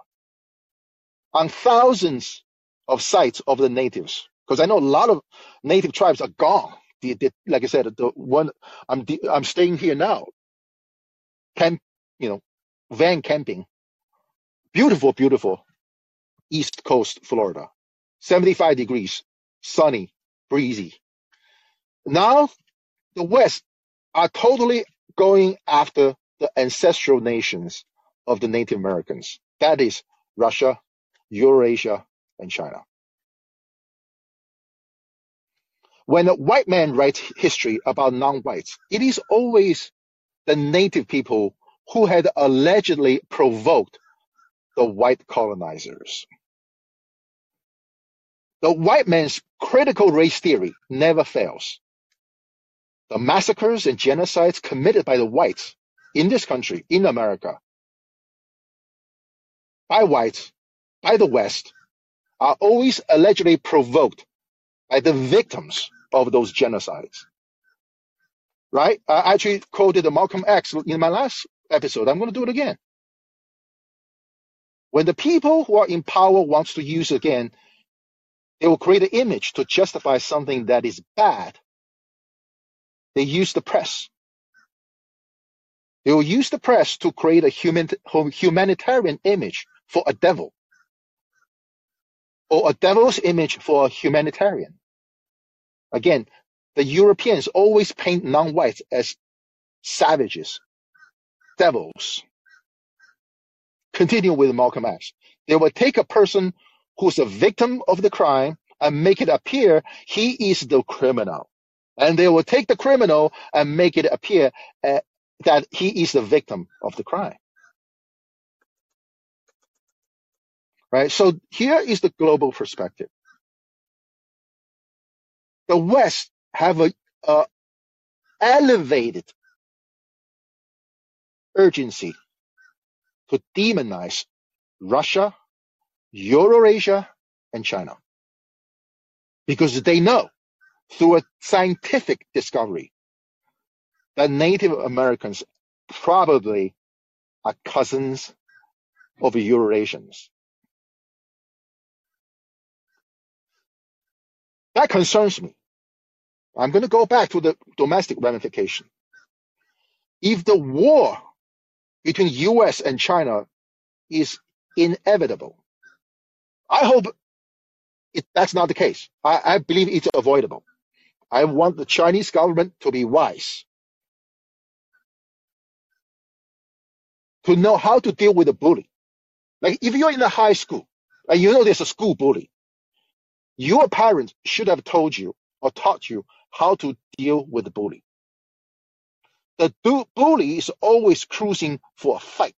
Speaker 1: on thousands of sites of the natives, because I know a lot of native tribes are gone. Like I said, the one I'm I'm staying here now, camp, you know, van camping, beautiful, beautiful East Coast Florida, 75 degrees, sunny, breezy. Now the West are totally going after the ancestral nations of the Native Americans. That is Russia, Eurasia, and China. When a white man writes history about non-whites, it is always the native people who had allegedly provoked the white colonizers. The white man's critical race theory never fails. The massacres and genocides committed by the whites in this country, in America, by whites, by the West, are always allegedly provoked by the victims of those genocides. Right? I actually quoted Malcolm X in my last episode. I'm going to do it again. When the people who are in power wants to use again, they will create an image to justify something that is bad. They use the press. They will use the press to create a human, humanitarian image for a devil, or a devil's image for a humanitarian. Again, the Europeans always paint non-whites as savages, devils. Continue with Malcolm X. They will take a person who's a victim of the crime and make it appear he is the criminal. And they will take the criminal and make it appear uh, that he is the victim of the crime. Right? So here is the global perspective. The West have a, a elevated urgency to demonize Russia, Eurasia, and China. Because they know through a scientific discovery that Native Americans probably are cousins of Eurasians. That concerns me. I'm going to go back to the domestic ramification. If the war between US and China is inevitable, I hope it, that's not the case. I, I believe it's avoidable. I want the Chinese government to be wise, to know how to deal with a bully. Like if you're in a high school and you know there's a school bully, your parents should have told you or taught you how to deal with the bully. The du- bully is always cruising for a fight.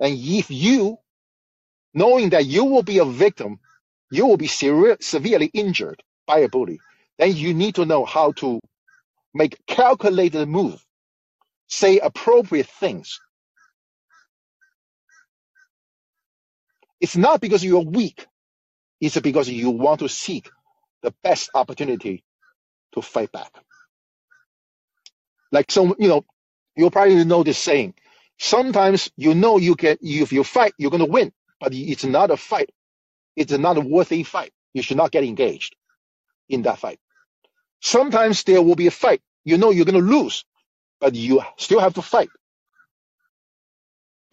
Speaker 1: And if you, knowing that you will be a victim, you will be seri- severely injured by a bully, then you need to know how to make calculated move, say appropriate things. It's not because you're weak. It's because you want to seek the best opportunity to fight back. Like some, you know, you'll probably know this saying. Sometimes you know you get if you fight, you're gonna win, but it's not a fight. It's not a worthy fight. You should not get engaged in that fight. Sometimes there will be a fight. You know you're gonna lose, but you still have to fight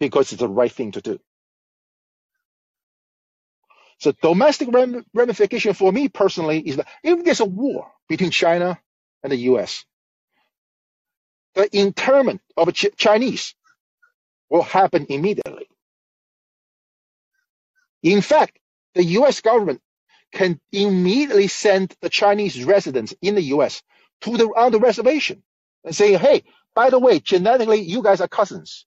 Speaker 1: because it's the right thing to do. So domestic ram- ramification for me personally is that if there's a war between China and the U.S., the internment of Ch- Chinese will happen immediately. In fact, the U.S. government can immediately send the Chinese residents in the U.S. to the on the reservation and say, "Hey, by the way, genetically, you guys are cousins,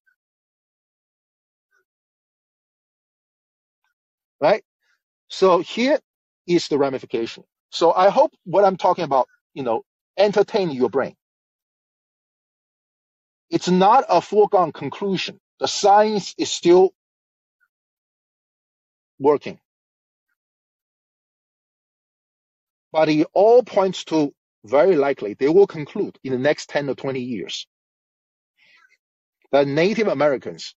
Speaker 1: right?" So here is the ramification. So I hope what I'm talking about, you know, entertain your brain. It's not a foregone conclusion. The science is still working, but it all points to very likely they will conclude in the next 10 or 20 years that Native Americans,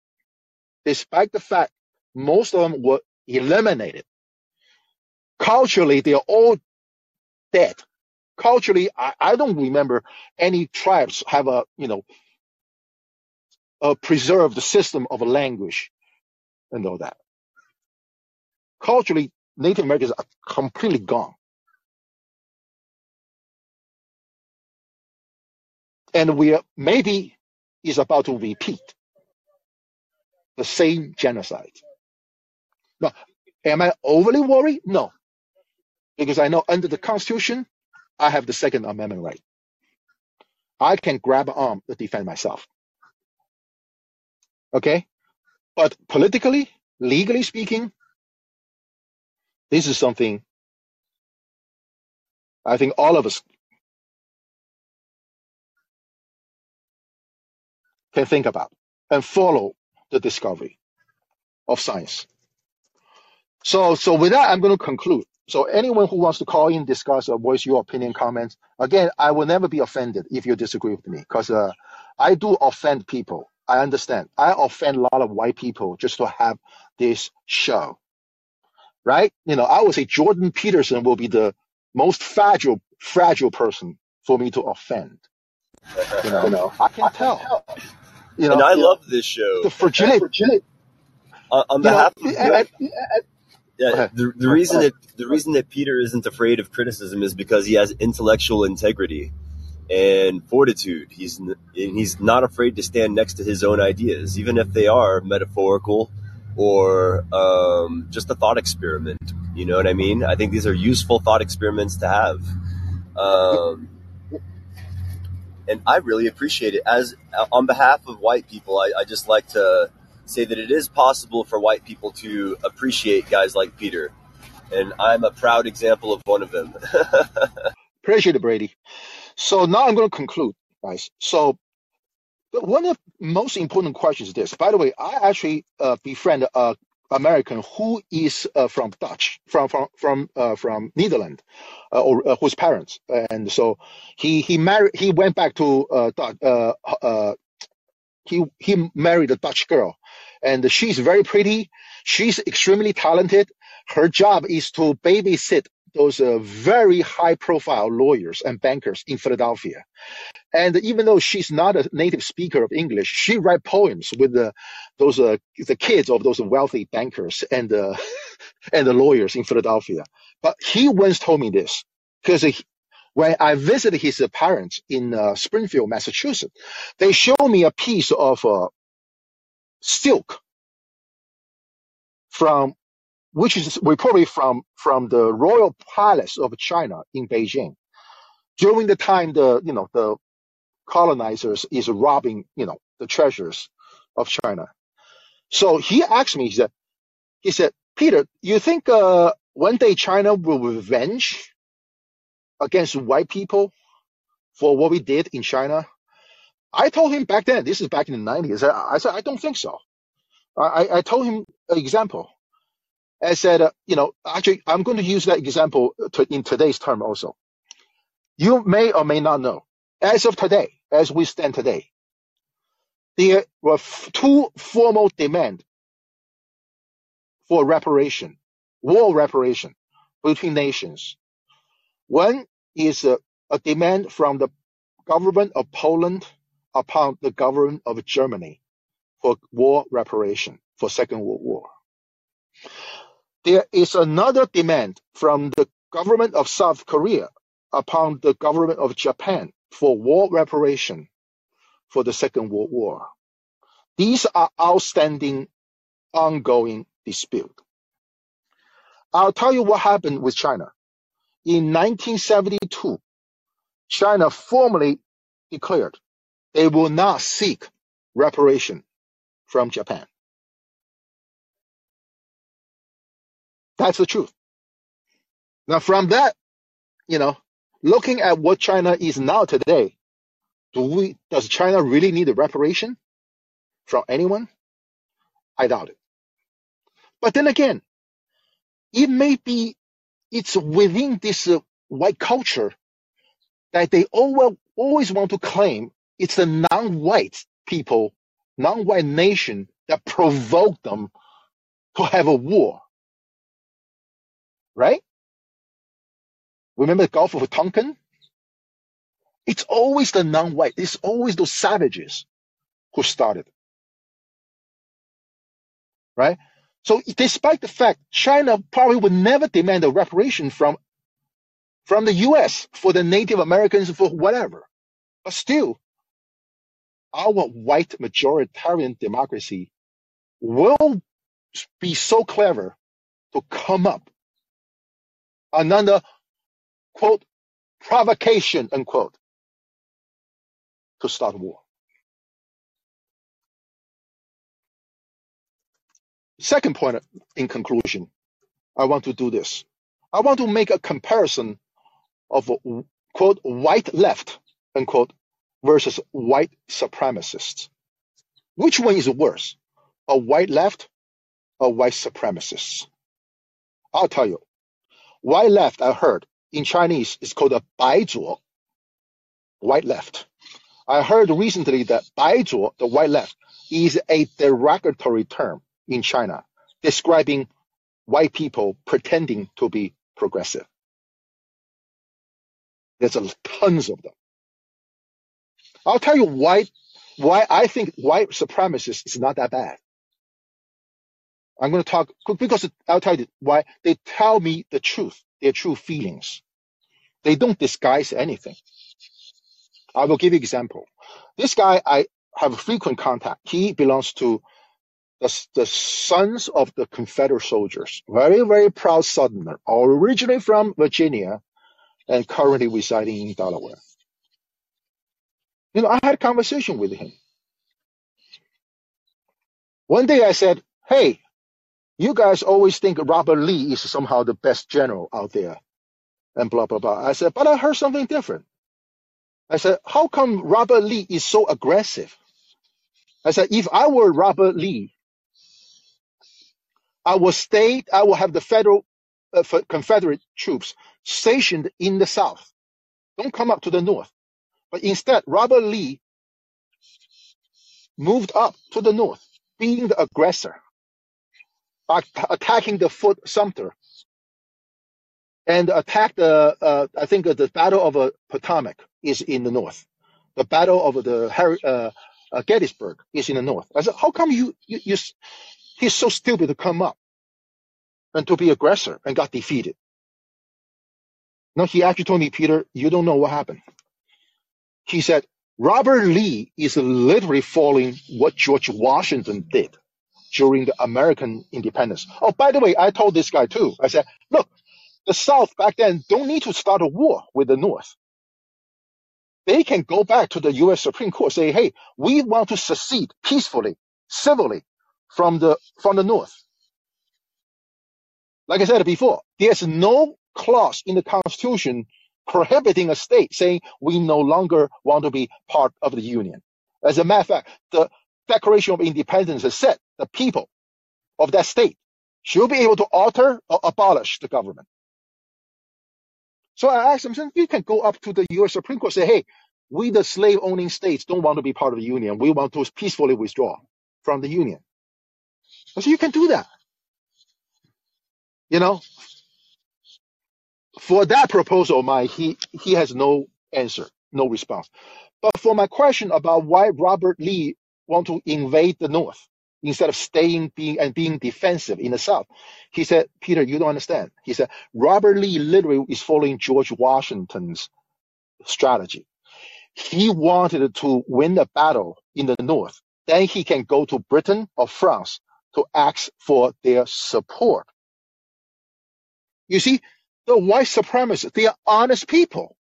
Speaker 1: despite the fact most of them were eliminated, culturally they're all dead. Culturally, I, I don't remember any tribes have a, you know, a preserved system of a language and all that. Culturally, Native Americans are completely gone. And we are, maybe is about to repeat the same genocide. Now, am I overly worried? No, because I know under the Constitution, I have the Second Amendment right. I can grab an arm to defend myself. Okay? But politically, legally speaking, this is something I think all of us can think about and follow the discovery of science. So, so with that, I'm going to conclude. So anyone who wants to call in, discuss, or voice your opinion, comments, again, I will never be offended if you disagree with me because uh, I do offend people. I understand. I offend a lot of white people just to have this show, right? You know, I would say Jordan Peterson will be the most fragile, fragile person for me to offend. You know,
Speaker 4: You know,
Speaker 1: I can tell. You know, and
Speaker 4: I love this show.
Speaker 1: the fragility.
Speaker 4: On, on
Speaker 1: You know,
Speaker 4: behalf of
Speaker 1: I- I-
Speaker 4: Yeah, the, the reason that the reason that Peter isn't afraid of criticism is because he has intellectual integrity and fortitude. He's n- and he's not afraid to stand next to his own ideas, even if they are metaphorical or um, just a thought experiment. You know what I mean? I think these are useful thought experiments to have. Um, and I really appreciate it. As on behalf of white people, I, I just like to say that it is possible for white people to appreciate guys like Peter, and I'm a proud example of one of them.
Speaker 1: Appreciate it, Brady. So now I'm going to conclude, guys. So one of the most important questions is this. By the way, I actually uh, befriend a American who is uh, from Dutch, from from from uh, from Netherlands, uh, or uh, whose parents, and so he he married he went back to uh, uh, uh, he he married a Dutch girl, and she's very pretty. She's extremely talented. Her job is to babysit those uh, very high profile lawyers and bankers in Philadelphia. And even though she's not a native speaker of English, she write poems with the, those uh, the kids of those wealthy bankers and uh, and the lawyers in Philadelphia. But he once told me this because when I visited his parents in uh, Springfield, Massachusetts, they showed me a piece of uh, silk from which is probably from from the royal palace of China in Beijing during the time the you know the colonizers is robbing you know the treasures of China. So he asked me, he said, he said, Peter, you think uh, one day China will revenge against white people for what we did in China? I told him back then, this is back in the 90s, I, I said, I don't think so. I, I told him an example. I said, uh, you know, actually, I'm going to use that example to, in today's term also. You may or may not know, as of today, as we stand today, there were f- two formal demands for reparation, war reparation between nations. One is a, a demand from the government of Poland upon the government of Germany for war reparation for Second World War. There is another demand from the government of South Korea upon the government of Japan for war reparation for the Second World War. These are outstanding, ongoing dispute. I'll tell you what happened with China. In 1972, China formally declared they will not seek reparation from Japan. That's the truth. Now, from that, you know, looking at what China is now today, do we, does China really need a reparation from anyone? I doubt it. But then again, it may be, it's within this uh, white culture that they always, always want to claim it's the non-white people, non-white nation that provoked them to have a war right? Remember the Gulf of Tonkin? It's always the non-white. It's always those savages who started, right? So despite the fact China probably would never demand a reparation from from the U.S. for the Native Americans for whatever, but still, our white majoritarian democracy will be so clever to come up another quote provocation unquote to start war. Second point in conclusion, I want to do this. I want to make a comparison of quote white left unquote versus white supremacists. Which one is worse, a white left or white supremacists? I'll tell you. White left, I heard, in Chinese is called a Baizuo, white left. I heard recently that Baizuo, the white left, is a derogatory term in China describing white people pretending to be progressive. There's a, tons of them. I'll tell you why why I think white supremacists is not that bad. I'm going to talk because I'll tell you why they tell me the truth, their true feelings. They don't disguise anything. I will give you example. This guy I have frequent contact. He belongs to the, the sons of the Confederate soldiers, very, very proud Southerner, originally from Virginia and currently residing in Delaware. You know, I had a conversation with him. One day I said, Hey, you guys always think Robert Lee is somehow the best general out there, and blah, blah, blah. I said, But I heard something different. I said, How come Robert Lee is so aggressive? I said, If I were Robert Lee, I will stay, I will have the federal uh, Confederate troops stationed in the South. Don't come up to the North. But instead, Robert Lee moved up to the North, being the aggressor, attacking the Fort Sumter, and attacked the, uh, I think the Battle of uh, Potomac is in the North. The Battle of the uh, uh, Gettysburg is in the North. I said, how come you, you, you, he's so stupid to come up and to be aggressor and got defeated? No, he actually told me, Peter, you don't know what happened. He said, Robert Lee is literally following what George Washington did during the American independence. Oh, by the way, I told this guy too. I said, look, the South back then don't need to start a war with the North. They can go back to the U.S. Supreme Court, and say, hey, we want to secede peacefully, civilly from the, from the North. Like I said before, there's no clause in the Constitution prohibiting a state saying we no longer want to be part of the Union. As a matter of fact, the Declaration of Independence has said the people of that state should be able to alter or abolish the government. So I asked him, you can go up to the U.S. Supreme Court and say, hey, we the slave owning states don't want to be part of the Union. We want to peacefully withdraw from the Union. I said, you can do that. You know, for that proposal, my he he has no answer, no response. But for my question about why Robert Lee want to invade the North instead of staying being and being defensive in the South, he said, Peter, you don't understand. He said Robert Lee literally is following George Washington's strategy. He wanted to win the battle in the North, then he can go to Britain or France to ask for their support. You see, the white supremacists, they are honest people.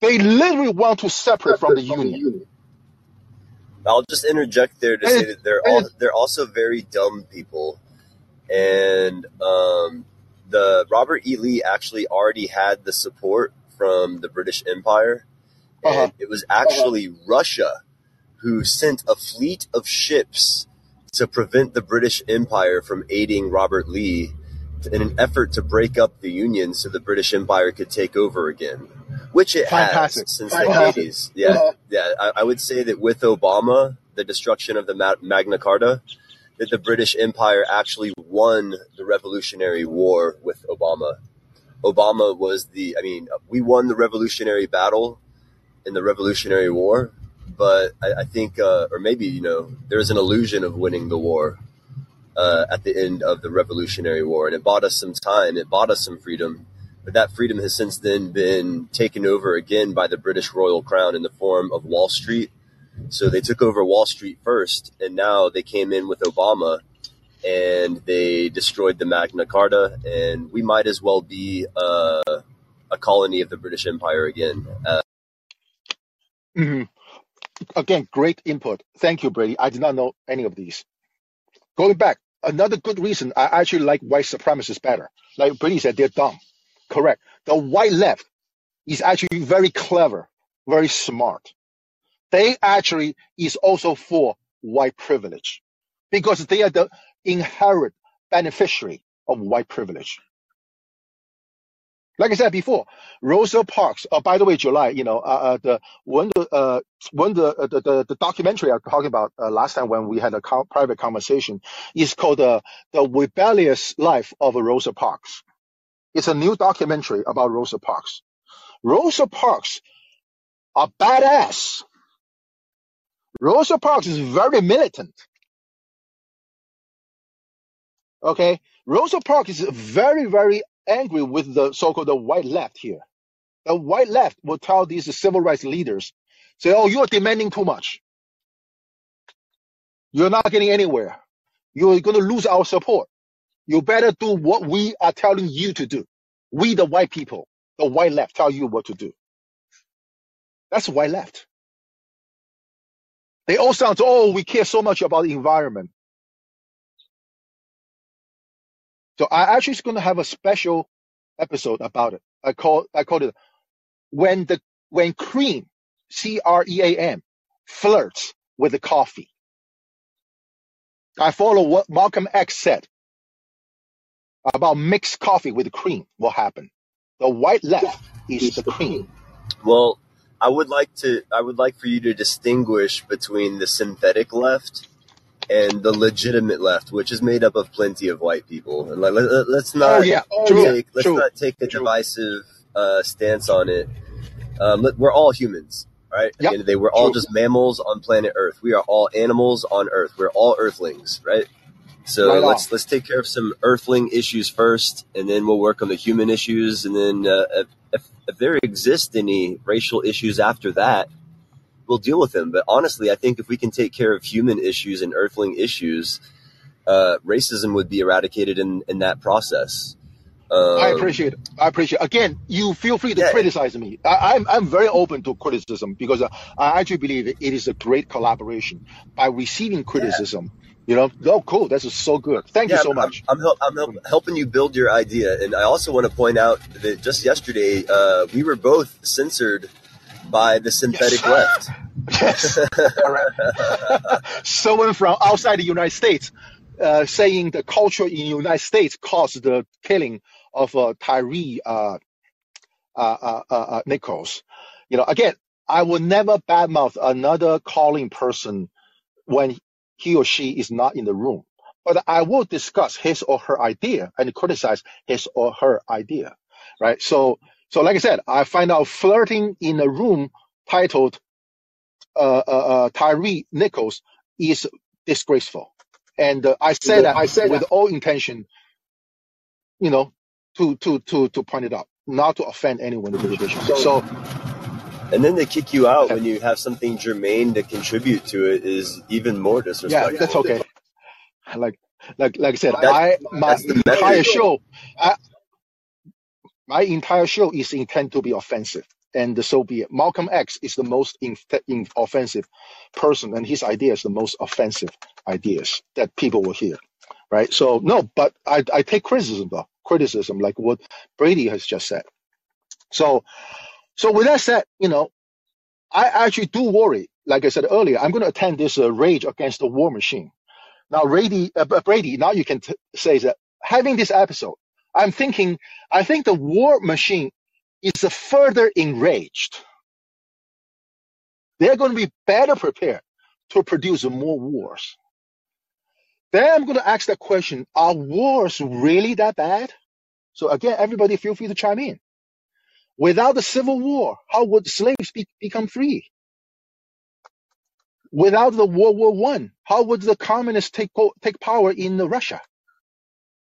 Speaker 1: They literally want to separate from the union.
Speaker 4: I'll just interject there to say that they're all, they're also very dumb people, and um, the Robert E. Lee actually already had the support from the British Empire, and uh-huh. it was actually uh-huh. Russia who sent a fleet of ships to prevent the British Empire from aiding Robert Lee in an effort to break up the Union so the British Empire could take over again, which it Fantastic. has since Fantastic. the 80s. Yeah, uh-huh. yeah. I, I, would say that with Obama, the destruction of the Magna Carta, that the British Empire actually won the Revolutionary War with Obama. Obama was the, I mean, we won the Revolutionary Battle in the Revolutionary War, but I, I think, uh, or maybe, you know, there's an illusion of winning the war uh, at the end of the Revolutionary War, and it bought us some time. It bought us some freedom, but that freedom has since then been taken over again by the British Royal Crown in the form of Wall Street. So they took over Wall Street first, and now they came in with Obama, and they destroyed the Magna Carta, and we might as well be uh, a colony of the British Empire again. Uh,
Speaker 1: mm-hmm. Again, great input. Thank you, Brady. I did not know any of these going back, another good reason I actually like white supremacists better. Like Brady said, they're dumb. Correct. The white left is actually very clever, very smart. They actually is also for white privilege because they are the inherent beneficiary of white privilege. Like I said before, Rosa Parks. Oh, by the way, July. You know, uh, uh the when the uh, when the, uh, the, the the documentary I'm talking about uh, last time when we had a co- private conversation is called uh, the rebellious life of Rosa Parks. It's a new documentary about Rosa Parks. Rosa Parks a badass. Rosa Parks is very militant. Okay, Rosa Parks is very, very angry with the so-called the white left here. The white left will tell these civil rights leaders, say, "Oh, you are demanding too much." You're not getting anywhere. You're going to lose our support. You better do what we are telling you to do. We, the white people, the white left, tell you what to do. That's white left. They all sound, oh, we care so much about the environment. So I actually is going to have a special episode about it. I call I call it when the when cream C R E A M flirts with the coffee. I follow what Malcolm X said about mixed coffee with cream. What happened? The white left is the cream.
Speaker 4: Well, I would like to. I would like for you to distinguish between the synthetic left and the legitimate left, which is made up of plenty of white people. And like, let, us not
Speaker 1: Oh yeah, true,
Speaker 4: take let's
Speaker 1: true.
Speaker 4: not take a
Speaker 1: True.
Speaker 4: divisive uh, stance on it. Um, let- we're all humans, right? At
Speaker 1: Yep,
Speaker 4: the end of the day, we're all just mammals on planet Earth. We are all animals on Earth. We're all Earthlings, right? So
Speaker 1: Right
Speaker 4: let's let's take care of some Earthling issues first, and then we'll work on the human issues, and then uh, if if there exist any racial issues after that, we'll deal with them. But honestly, I think if we can take care of human issues and Earthling issues, uh, racism would be eradicated in in that process.
Speaker 1: I
Speaker 4: Um,
Speaker 1: appreciate it. I appreciate it. Again, you feel free to
Speaker 4: yeah,
Speaker 1: criticize me. I, I'm, I'm very open to criticism because I actually believe it is a great collaboration. By receiving criticism, you know, oh, cool. This is so good. Thank you so
Speaker 4: I'm,
Speaker 1: much.
Speaker 4: I'm, help, I'm help, helping you build your idea. And I also want to point out that just yesterday, uh, we were both censored by the
Speaker 1: Yes.
Speaker 4: synthetic left.
Speaker 1: Yes. Someone from outside the United States uh, saying the culture in the United States caused the killing of uh, Tyree uh, uh, uh, uh, Nichols. You know, again, I will never badmouth another calling person when he or she is not in the room. But I will discuss his or her idea and criticize his or her idea, right? So, so like I said, I find out flirting in a room titled uh, uh, uh, Tyree Nichols is disgraceful, and uh, I say that
Speaker 4: I say
Speaker 1: with
Speaker 4: that.
Speaker 1: all intention, you know, to to to to point it out, not to offend anyone individually.
Speaker 4: So,
Speaker 1: So,
Speaker 4: and then they kick you out
Speaker 1: okay.
Speaker 4: when you have something germane to contribute to it is even more disrespectful.
Speaker 1: yeah, that's okay. Like like like I said, I my entire show, I, my entire show is intended to be offensive, and so be it. Malcolm X is the most in, in offensive person, and his idea is the most offensive ideas that people will hear, right? So no, but I I take criticism though, criticism like what Brady has just said. So so with that said, you know, I actually do worry. Like I said earlier, I'm going to attend this uh, rage against the war machine. Now, Brady, uh, Brady, now you can t- say that having this episode, I'm thinking, I think the war machine is further enraged. They're going to be better prepared to produce more wars. Then I'm going to ask that question: Are wars really that bad? So again, everybody feel free to chime in. Without the Civil War, how would slaves be- become free? Without the World War One, how would the communists take take power in Russia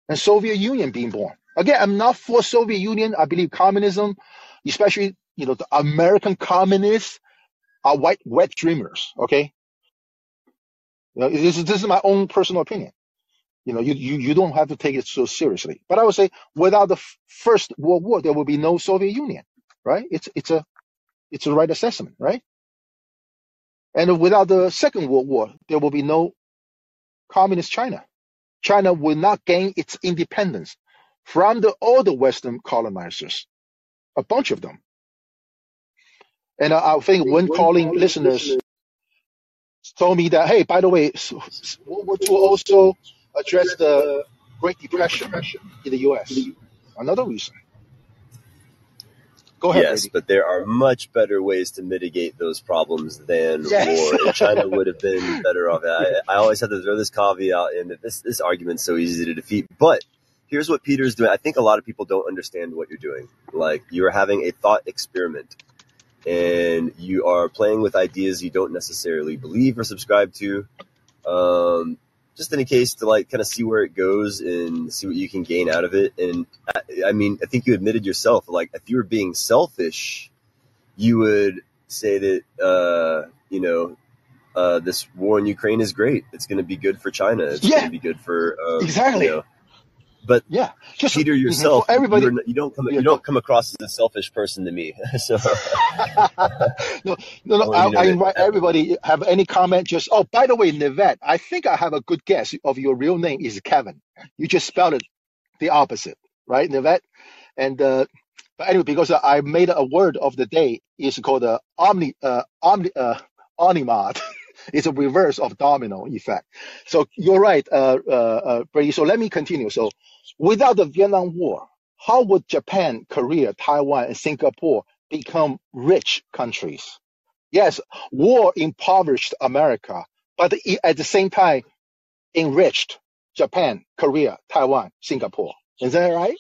Speaker 1: and Soviet Union being born? Again, I'm not for Soviet Union. I believe communism, especially you know the American communists, are white wet dreamers. Okay, you know, this is this is my own personal opinion. You know, you, you you don't have to take it so seriously. But I would say, without the First World War, there will be no Soviet Union. Right? It's it's a it's a right assessment. Right? And without the Second World War, there will be no communist China. China will not gain its independence from the the Western colonizers, a bunch of them. And I, I think when calling listeners told me that, hey, by the way, World War II also addressed the Great Depression in the U.S. Another reason. Go ahead,
Speaker 4: Yes,
Speaker 1: Brady.
Speaker 4: but there are much better ways to mitigate those problems than
Speaker 1: Yes.
Speaker 4: war, and China would have been better off. I, I always have to throw this caveat in that this this argument's so easy to defeat. But here's what Peter's doing. I think a lot of people don't understand what you're doing. Like you are having a thought experiment, and you are playing with ideas you don't necessarily believe or subscribe to. Um, just in a case to like kind of see where it goes and see what you can gain out of it. And I, I mean, I think you admitted yourself, like if you were being selfish, you would say that, uh, you know, uh, this war in Ukraine is great. It's going to be good for China. It's
Speaker 1: Yeah,
Speaker 4: going to be good for um,
Speaker 1: exactly.
Speaker 4: You know, but
Speaker 1: Yeah, just
Speaker 4: Peter yourself,
Speaker 1: everybody.
Speaker 4: you don't come you don't come across as a selfish person to me. so
Speaker 1: no, no, no. I, I invite everybody. Have any comment? Just oh, by the way, Nivek, I think I have a good guess of your real name is Kevin. You just spelled it the opposite, right, Nivek? And uh, but anyway, because I made a word of the day is called uh, omni uh, omni uh, Onimod. it's a reverse of domino effect. So you're right, uh, uh, uh, Brady. So let me continue. So without the Vietnam War, how would Japan, Korea, Taiwan, and Singapore become rich countries? Yes, war impoverished America, but at the same time enriched Japan, Korea, Taiwan, Singapore. Is that right?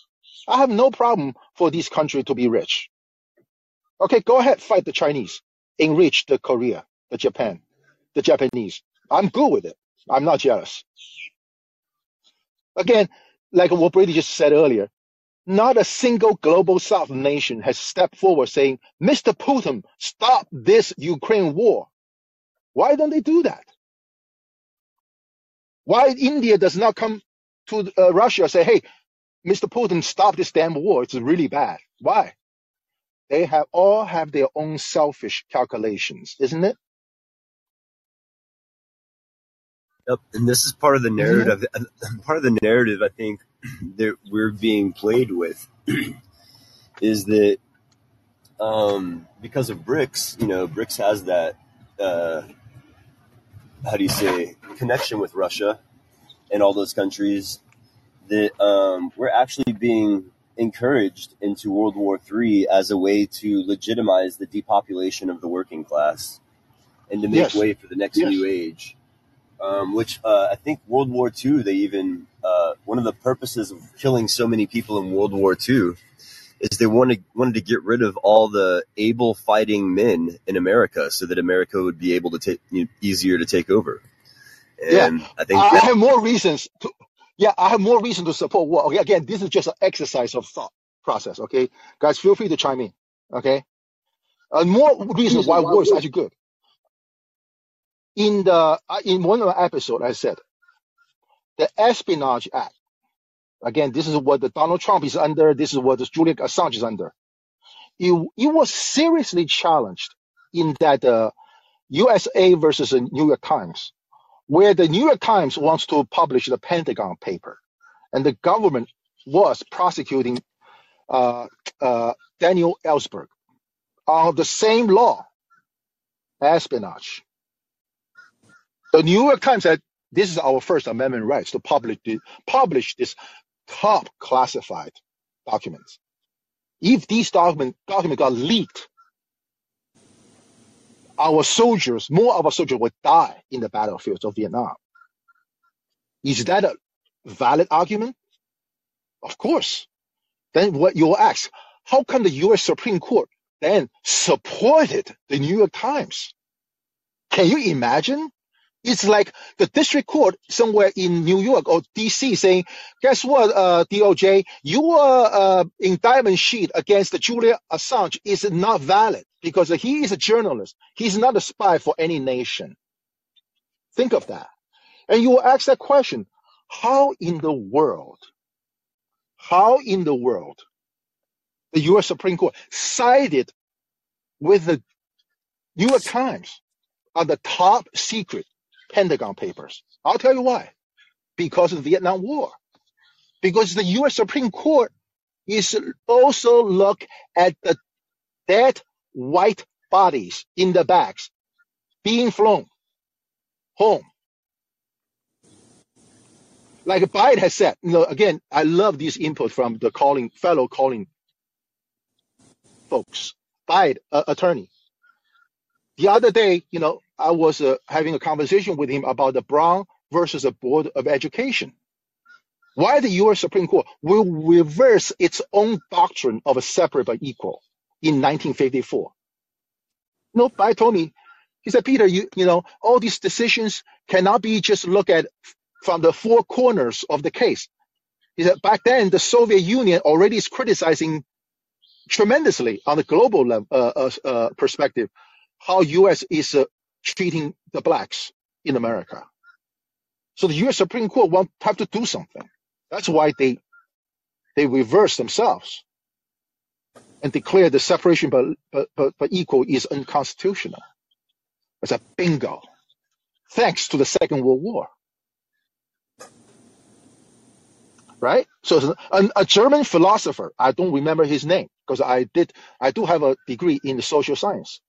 Speaker 1: I have no problem for these countries to be rich. Okay, go ahead, fight the Chinese, enrich the Korea, the Japan, the Japanese. I'm good with it. I'm not jealous. Again, like what Brady just said earlier, not a single global South nation has stepped forward saying, Mr. Putin, stop this Ukraine war. Why don't they do that? Why India does not come to uh, Russia and say, hey, Mr. Putin, stop this damn war. It's really bad. Why? They have all have their own selfish calculations, isn't it?
Speaker 4: Yep. And this is part of the narrative. Part of the narrative I think that we're being played with is that um, because of BRICS, you know, BRICS has that uh, how do you say connection with Russia and all those countries that um, we're actually being encouraged into World War III as a way to legitimize the depopulation of the working class and to make
Speaker 1: Yes.
Speaker 4: way for the next
Speaker 1: Yes.
Speaker 4: new age. Um, which uh, I think World War II, they even uh, one of the purposes of killing so many people in World War II is they wanted wanted to get rid of all the able fighting men in America, so that America would be able to take you know, easier to take over.
Speaker 1: Yeah.
Speaker 4: I think
Speaker 1: I I have more reasons to, yeah, I have more reason to support war. Okay, again, this is just an exercise of thought process. Okay, guys, feel free to chime in. Okay, and more reasons why war is actually good. In the uh, in one of the episode, I said the Espionage Act. Again, this is what the Donald Trump is under. This is what the Julian Assange is under. It, it was seriously challenged in that uh, USA versus the New York Times, where the New York Times wants to publish the Pentagon paper, and the government was prosecuting uh, uh, Daniel Ellsberg on the same law, espionage. The New York Times said this is our First Amendment rights to publish publish this top classified documents. If these document document got leaked, our soldiers, more of our soldiers would die in the battlefields of Vietnam. Is that a valid argument? Of course. Then what you'll ask, how come the U.S. Supreme Court then supported the New York Times? Can you imagine? It's like the district court somewhere in New York or DC saying, guess what, uh, DOJ, your uh, indictment sheet against the Julian Assange is not valid because he is a journalist. He's not a spy for any nation. Think of that. And you will ask that question, how in the world, how in the world the U.S. Supreme Court sided with the New York Times on the top secret Pentagon papers? I'll tell you why. Because of the Vietnam War. Because the U.S. Supreme Court is also look at the dead white bodies in the bags being flown home. Like Biden has said, you know, again, I love these input from the calling fellow calling folks. Biden, uh, attorney. The other day, you know, I was uh, having a conversation with him about the Brown versus the Board of Education. Why the U.S. Supreme Court will reverse its own doctrine of a separate but equal in 1954. No, I told me, he said, Peter, you, you know, all these decisions cannot be just looked at from the four corners of the case. He said, back then, the Soviet Union already is criticizing tremendously on the global level, uh, uh, uh, perspective how U.S. is uh, treating the blacks in America. So the U.S. Supreme Court won't have to do something. That's why they they reverse themselves and declare the separation but, but, but, but equal is unconstitutional. It's a bingo. Thanks to the Second World War. Right? So a, a German philosopher, I don't remember his name because I did, I do have a degree in social science,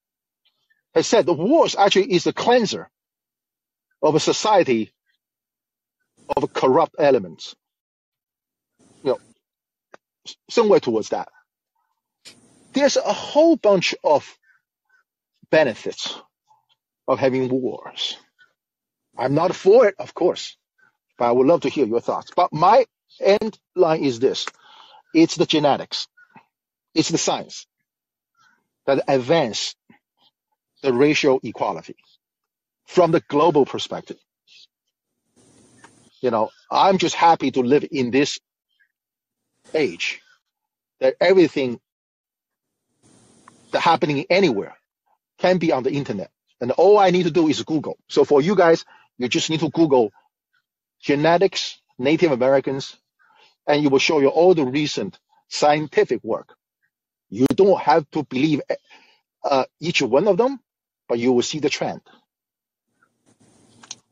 Speaker 1: has said the wars actually is the cleanser of a society of corrupt elements. You know, somewhere towards that. There's a whole bunch of benefits of having wars. I'm not for it, of course, but I would love to hear your thoughts. But my end line is this it's the genetics, it's the science that advance the racial equality from the global perspective. You know, I'm just happy to live in this age that everything that happening anywhere can be on the internet. And all I need to do is Google. So for you guys, you just need to Google genetics, Native Americans, and it will show you all the recent scientific work. You don't have to believe uh, each one of them, but you will see the trend.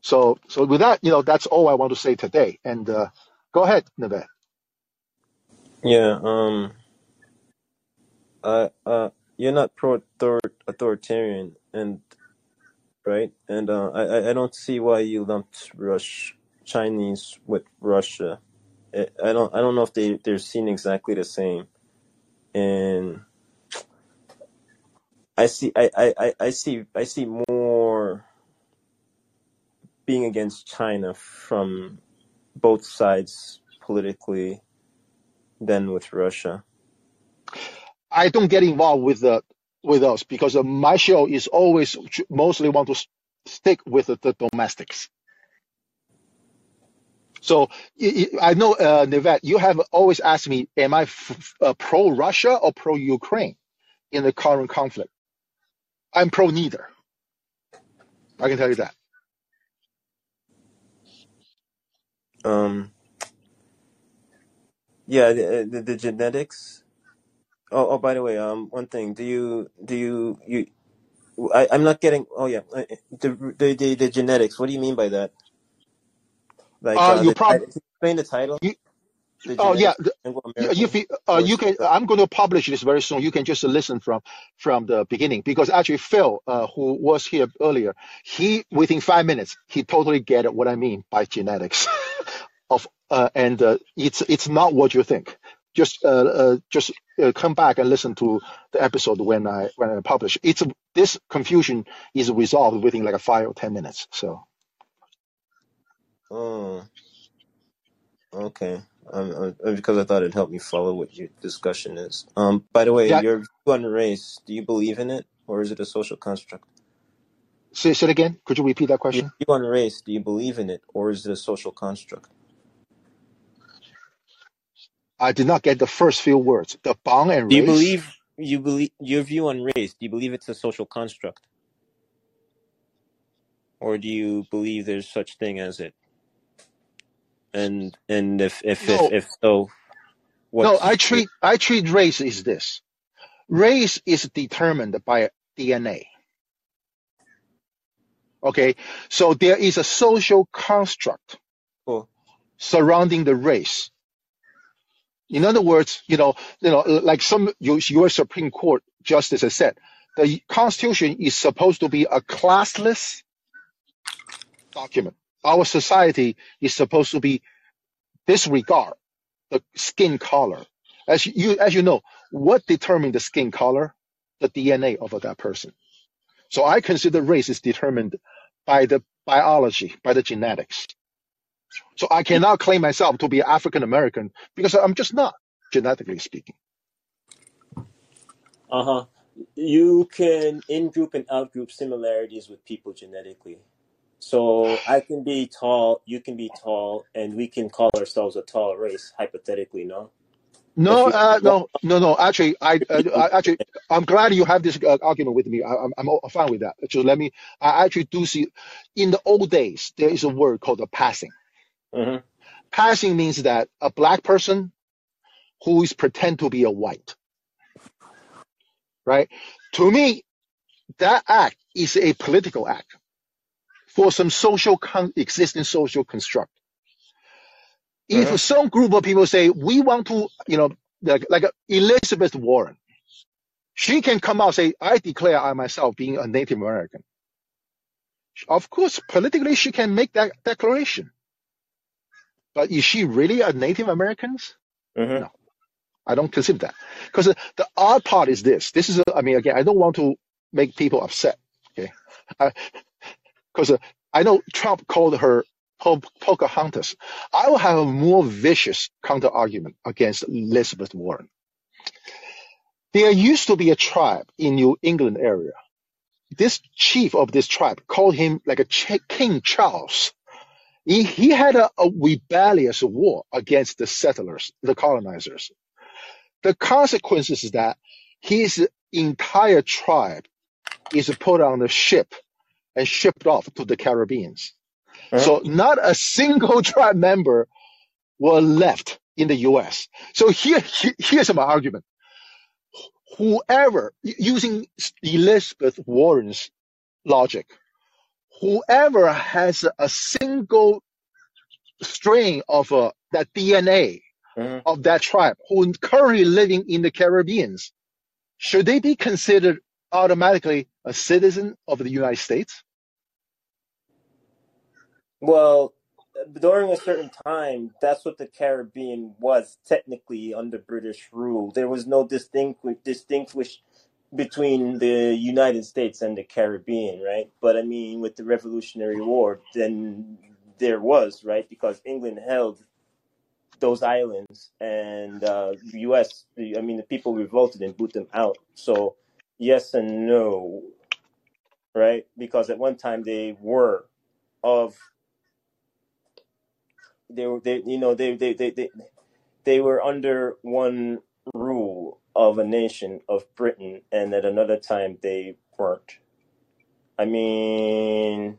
Speaker 1: So, so with that, you know, that's all I want to say today. And uh, go ahead, Naved.
Speaker 5: Yeah, um, uh, uh, you're not pro authoritarian, and right, and uh, I I don't see why you lumped Rush Chinese with Russia. I, I don't I don't know if they they're seen exactly the same, and I see I I I see I see more being against China from both sides politically than with Russia.
Speaker 1: I don't get involved with the with us because my show is always mostly want to stick with the, the domestics. So I know, uh, you have always asked me, am I uh, pro Russia or pro Ukraine in the current conflict? I'm pro neither. I can tell you that.
Speaker 5: Um, yeah, the, the, the genetics. Oh, oh, by the way, um, one thing. Do you do you you? I, I'm not getting. Oh yeah, uh, the the the, the genetics. What do you mean by that? Like,
Speaker 1: Uh,
Speaker 5: uh,
Speaker 1: you
Speaker 5: the
Speaker 1: probably
Speaker 5: explain the title.
Speaker 1: Oh yeah,
Speaker 5: genetics
Speaker 1: the,
Speaker 5: of Anglo
Speaker 1: you, uh, you can. I'm going to publish this very soon. You can just listen from from the beginning because actually Phil, uh, who was here earlier, he within five minutes he totally get what I mean by genetics. of uh, and uh, it's it's not what you think. Just uh, uh, just uh, come back and listen to the episode when I when I publish. It's this confusion is resolved within like a five or ten minutes. So
Speaker 5: Oh, okay. Um, uh, because I thought it'd help me follow what your discussion is. Um, by the way,
Speaker 1: yeah,
Speaker 5: your view on race, do you believe in it, or is it a social construct?
Speaker 1: say, say it again. Could you repeat that question?
Speaker 5: Your
Speaker 1: question?
Speaker 5: view on race, do you believe in it, or is it a social construct?
Speaker 1: I did not get the first few words. The bond and
Speaker 5: Do you
Speaker 1: race.
Speaker 5: believe you believe your view on race? Do you believe it's a social construct, or do you believe there's such thing as it? And and if if if,
Speaker 1: No,
Speaker 5: if so,
Speaker 1: no. I treat I treat race is this. Race is determined by DNA. Okay, so there is a social construct
Speaker 5: cool?
Speaker 1: surrounding the race. In other words, you know, you know, like some U.S. Supreme Court justice has said, the Constitution is supposed to be a classless document. Our society is supposed to be disregard the skin color. As you as you know, what determines the skin color? The DNA of that person. So I consider race is determined by the biology, by the genetics. So I cannot claim myself to be African American because I'm just not, genetically speaking.
Speaker 5: Uh huh. You can in group and out group similarities with people genetically. So I can be tall, you can be tall, and we can call ourselves a tall race, hypothetically, no?
Speaker 1: No, uh, no, no, no. Actually, I, uh, I actually, I'm glad you have this uh, argument with me. I, I'm, I'm fine with that. So let me. I actually do see. In the old days, there is a word called a passing.
Speaker 5: hmm
Speaker 1: Passing means that a black person who is pretend to be a white, right? To me, that act is a political act for some social con- existing social construct. If some group of people say we want to, you know, like like Elizabeth Warren, she can come out and say, "I declare I myself being a Native American." Of course, politically she can make that declaration, but is she really a Native American?
Speaker 5: hmm
Speaker 1: No, I don't consider that. Because the, the odd part is this. This is, a, I mean, again, I don't want to make people upset. Okay, because uh, I know Trump called her Po- Pocahontas. I will have a more vicious counter argument against Elizabeth Warren. There used to be a tribe in New England area. This chief of this tribe called him like a Ch- King Charles. He, he had a, a rebellious war against the settlers, the colonizers. The consequences is that his entire tribe is put on a ship and shipped off to the Caribbean.
Speaker 5: hmm
Speaker 1: So not a single tribe member were left in the U.S. So here, he- here's my argument. Whoever, using Elizabeth Warren's logic, whoever has a single strain of uh, that DNA
Speaker 5: hmm
Speaker 1: of that tribe who currently living in the Caribbean, should they be considered automatically a citizen of the United States?
Speaker 5: Well, during a certain time, that's what the Caribbean was technically under British rule. There was no distinguish distinguish between the United States and the Caribbean, right? But I mean, with the Revolutionary War, then there was, right? Because England held those islands, and uh, U.S. I mean, the people revolted and boot them out. So, yes and no, right? Because at one time they were of they were they you know they they they they, they were under one rule of a nation of Britain, and at another time they weren't. I mean,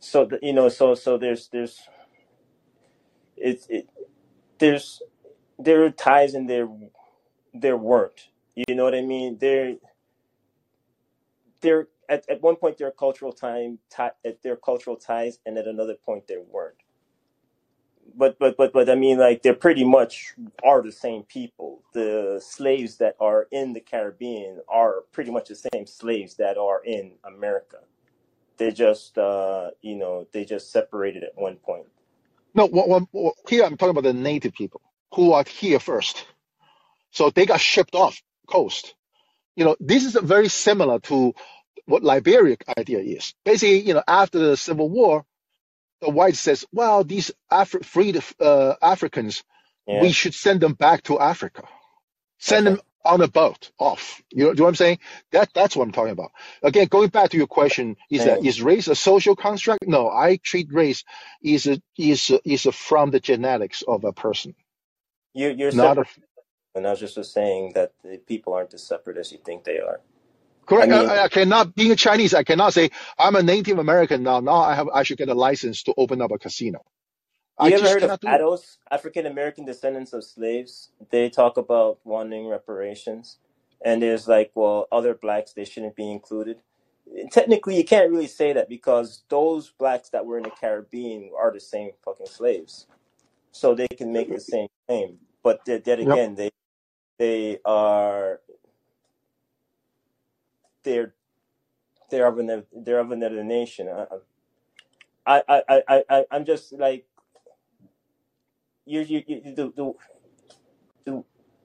Speaker 5: so the, you know, so so there's there's it's it there's there are ties and there there weren't. You know what I mean? There there at, at one point there are cultural time ti at their cultural ties, and at another point there weren't. but but but but I mean, like they're pretty much are the same people. The slaves that are in the Caribbean are pretty much the same slaves that are in America. They just uh, you know they just separated at one point.
Speaker 1: No, what, what, what- here I'm talking about the native people who are here first. So they got shipped off coast. You know, this is very similar to what Liberia idea is. Basically, you know, after the Civil War, the white says, well, these Afri- freed uh, Africans,
Speaker 5: Yeah.
Speaker 1: we should send them back to Africa. Send
Speaker 5: Okay.
Speaker 1: them on a boat off. You know, do you know what I'm saying? That that's what I'm talking about. Again, going back to your question, is that
Speaker 5: Yeah.
Speaker 1: is race a social construct? No, I treat race is a, is a, is a from the genetics of a person,
Speaker 5: You you're
Speaker 1: not
Speaker 5: separate,
Speaker 1: a
Speaker 5: and I was just saying that the people aren't as separate as you think they are. I
Speaker 1: correct.
Speaker 5: mean,
Speaker 1: I, I cannot being a Chinese. I cannot say I'm a Native American now. Now I have I should get a license to open up a casino. I
Speaker 5: you ever
Speaker 1: just
Speaker 5: heard of
Speaker 1: cannot do it.
Speaker 5: ADOS, African American descendants of slaves? They talk about wanting reparations, and there's like, well, other blacks they shouldn't be included. Technically, you can't really say that because those blacks that were in the Caribbean are the same fucking slaves, so they can make the same claim. But then then
Speaker 1: Yep.
Speaker 5: again, they they are they're they're of another they're of another nation. Uh, uh, I I I I I I'm just like you you you the, the, the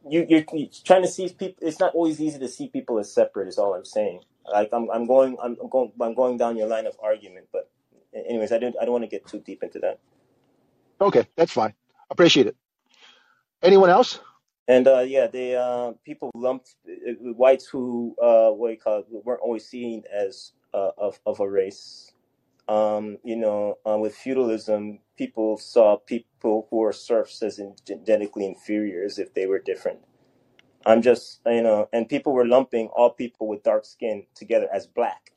Speaker 5: you you're, you're trying to see people. It's not always easy to see people as separate. Is all I'm saying. Like I'm I'm going I'm going I'm going down your line of argument. But anyways, I don't I don't want to get too deep into that.
Speaker 1: Okay, that's fine. Appreciate it. Anyone else?
Speaker 5: And uh, yeah, they uh, people lumped uh, whites who uh, what do you call it, weren't always seen as uh, of of a race
Speaker 6: um, you know, uh, with feudalism, people saw people who were serfs as in genetically inferior as if they were different. I'm just, you know, and people were lumping all people with dark skin together as black.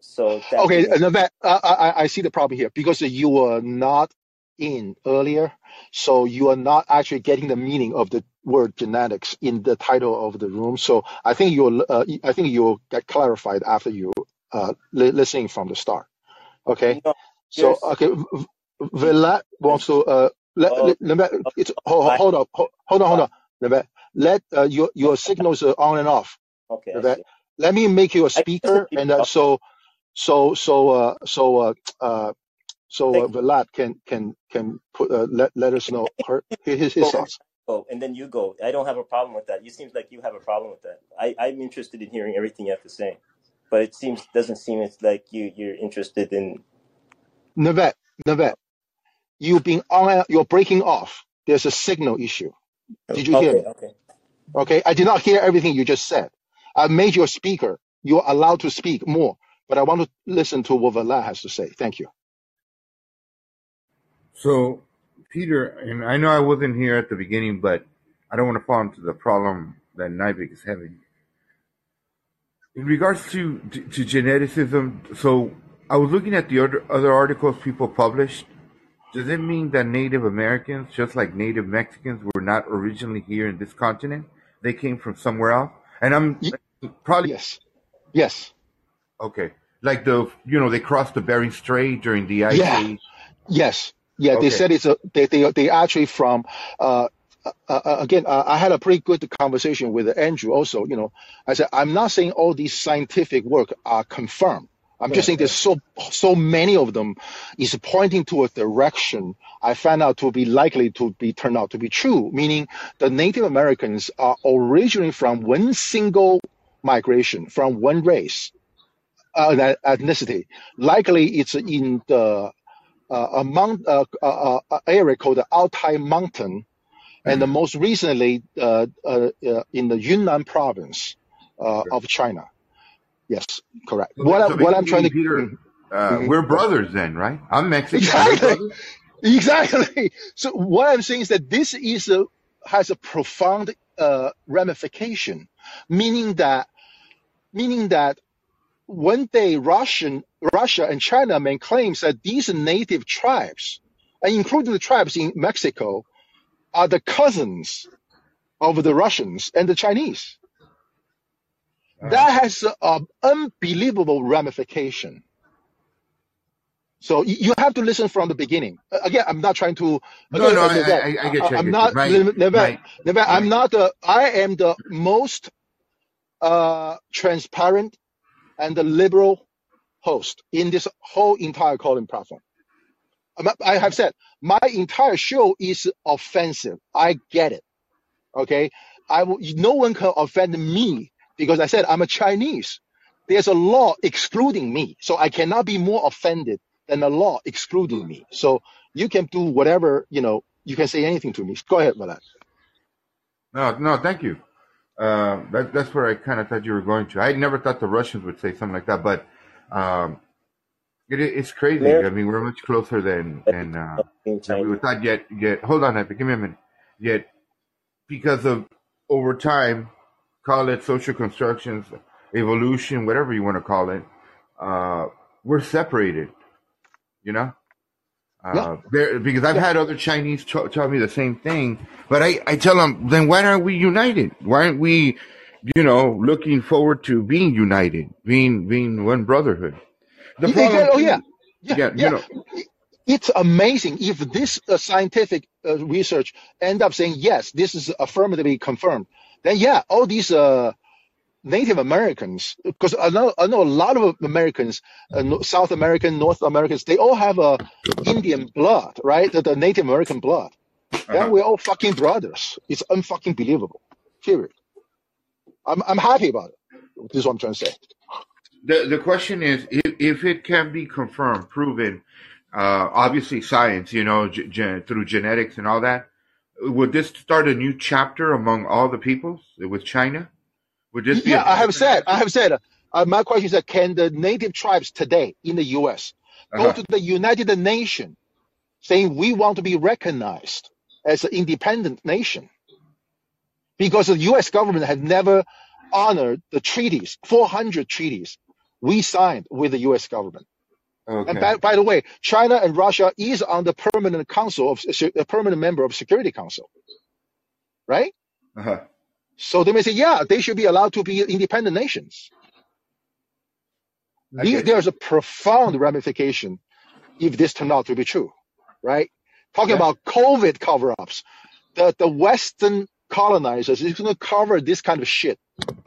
Speaker 6: So that
Speaker 1: Okay,
Speaker 6: didn't.
Speaker 1: and that, I, I, I see the problem here because you were not in earlier, so you are not actually getting the meaning of the word genetics in the title of the room. So I think you'll, uh, I think you'll get clarified after you uh, li- listening from the start. Okay,
Speaker 6: No,
Speaker 1: so okay, V- V- wants to uh, let,
Speaker 6: Oh,
Speaker 1: let, let it's hold, hold up, hold, hold on, hold on. Let, let uh, your your signals are on and off.
Speaker 6: okay,
Speaker 1: Let, let me make you a speaker, and uh, so so so uh so uh uh so uh,
Speaker 6: thank
Speaker 1: Vlad can can can put uh, let let us know her his his thoughts.
Speaker 6: go and then you go. I don't have a problem with that. You seems like you have a problem with that. I, I'm interested in hearing everything you have to say. But it seems doesn't seem it's like you you're interested in
Speaker 1: Navet, Navet, you've been on you're breaking off. There's a signal issue. Did you hear
Speaker 6: Okay,
Speaker 1: me?
Speaker 6: okay.
Speaker 1: Okay, I did not hear everything you just said. I made you a speaker. You're allowed to speak more, but I want to listen to what Vlad has to say. Thank you.
Speaker 7: So, Peter, and I know I wasn't here at the beginning, but I don't want to fall into the problem that Nivek is having. In regards to, to, to geneticism, so I was looking at the other, other articles people published. Does it mean that Native Americans, just like Native Mexicans, were not originally here in this continent? They came from somewhere else? And I'm probably,
Speaker 1: yes, yes,
Speaker 7: okay, like the, you know, they crossed the Bering Strait during the Ice
Speaker 1: yeah,
Speaker 7: Age.
Speaker 1: yes, yeah. They
Speaker 7: Okay.
Speaker 1: said it's a they they they actually from uh, uh, uh, again, uh, I had a pretty good conversation with Andrew also. You know, I said, I'm not saying all these scientific work are confirmed. I'm just
Speaker 7: Right,
Speaker 1: saying there's so so many of them is pointing to a direction I found out to be likely to be turned out to be true, meaning the Native Americans are originally from one single migration, from one race, uh, that ethnicity. Likely it's in the a mount, uh, uh, uh, area called the Altai Mountain, and the most recently uh, uh, uh, in the Yunnan province uh,
Speaker 7: Okay.
Speaker 1: of China. Yes, correct.
Speaker 7: So,
Speaker 1: What I, what I'm trying to
Speaker 7: Peter,
Speaker 1: mm,
Speaker 7: uh,
Speaker 1: mhm.
Speaker 7: we're brothers then, right? I'm Mexican.
Speaker 1: Exactly exactly. So what I'm saying is that this is a has a profound uh, ramification, meaning that meaning that one day Russian Russia and China make claims that these native tribes, and including the tribes in Mexico, are the cousins of the Russians and the Chinese. That has an unbelievable ramification. So you have to listen from the beginning. Again, I'm not trying to.
Speaker 7: no,
Speaker 1: Again,
Speaker 7: no, I, I, I
Speaker 1: I,
Speaker 7: get you.
Speaker 1: I'm not.
Speaker 7: My,
Speaker 1: Nivek,
Speaker 7: my,
Speaker 1: Nivek, I'm not the. I am the most uh, transparent and the liberal host in this whole entire Callin platform. I'm- have said my entire show is offensive. I get it. Okay, I will, no one can offend me because I said I'm a Chinese. There's a law excluding me, so I cannot be more offended than a law excluding me. So you can do whatever you know. You can say anything to me. Go ahead, Malak.
Speaker 7: No, no, thank you. Uh, that, that's where I kind of thought you were going to. I never thought the Russians would say something like that, but um, it, it's crazy. I mean, we're much closer than than uh, than we would thought. Yet, yet, hold on, Epic, give me a minute. Yet, because of over time, call it social constructions, evolution, whatever you want to call it, uh, we're separated. You know. Uh, there, because I've
Speaker 1: yeah.
Speaker 7: had other Chinese t- tell me the same thing, but I, I tell them, then why aren't we united? Why aren't we, you know, looking forward to being united, being, being one brotherhood? The
Speaker 1: Y-
Speaker 7: problem
Speaker 1: yeah, oh yeah, yeah,
Speaker 7: yeah, you know,
Speaker 1: It's amazing if this uh, scientific uh, research end up saying yes, this is affirmatively confirmed. Then yeah, all these uh, Native Americans, because I know I know a lot of Americans, uh, South American, North Americans, they all have a Indian blood, right? The, the Native American blood. Then
Speaker 7: uh-huh.
Speaker 1: we're all fucking brothers. It's unfucking believable. Period. I'm I'm happy about it. This is what I'm trying to say.
Speaker 7: The, the question is, if, if it can be confirmed, proven, uh, obviously science, you know, ge- through genetics and all that, would this start a new chapter among all the peoples with China? Would this be
Speaker 1: Yeah, I have said, I have said, uh, my question is can the native tribes today in the U.S., Go
Speaker 7: Uh-huh.
Speaker 1: to the United Nations saying we want to be recognized as an independent nation because the US government had never honored the treaties, 400 treaties we signed with the US government. And by, by the way, China and Russia is on the permanent council of a permanent member of Security Council, right?
Speaker 7: Uh-huh.
Speaker 1: So they may say, yeah, they should be allowed to be independent nations.
Speaker 7: I
Speaker 1: The-
Speaker 7: get you.
Speaker 1: There's a profound ramification if this turned out to be true, right? Talking
Speaker 7: Yeah.
Speaker 1: about COVID cover-ups, the, the Western colonizers is going to cover this kind of shit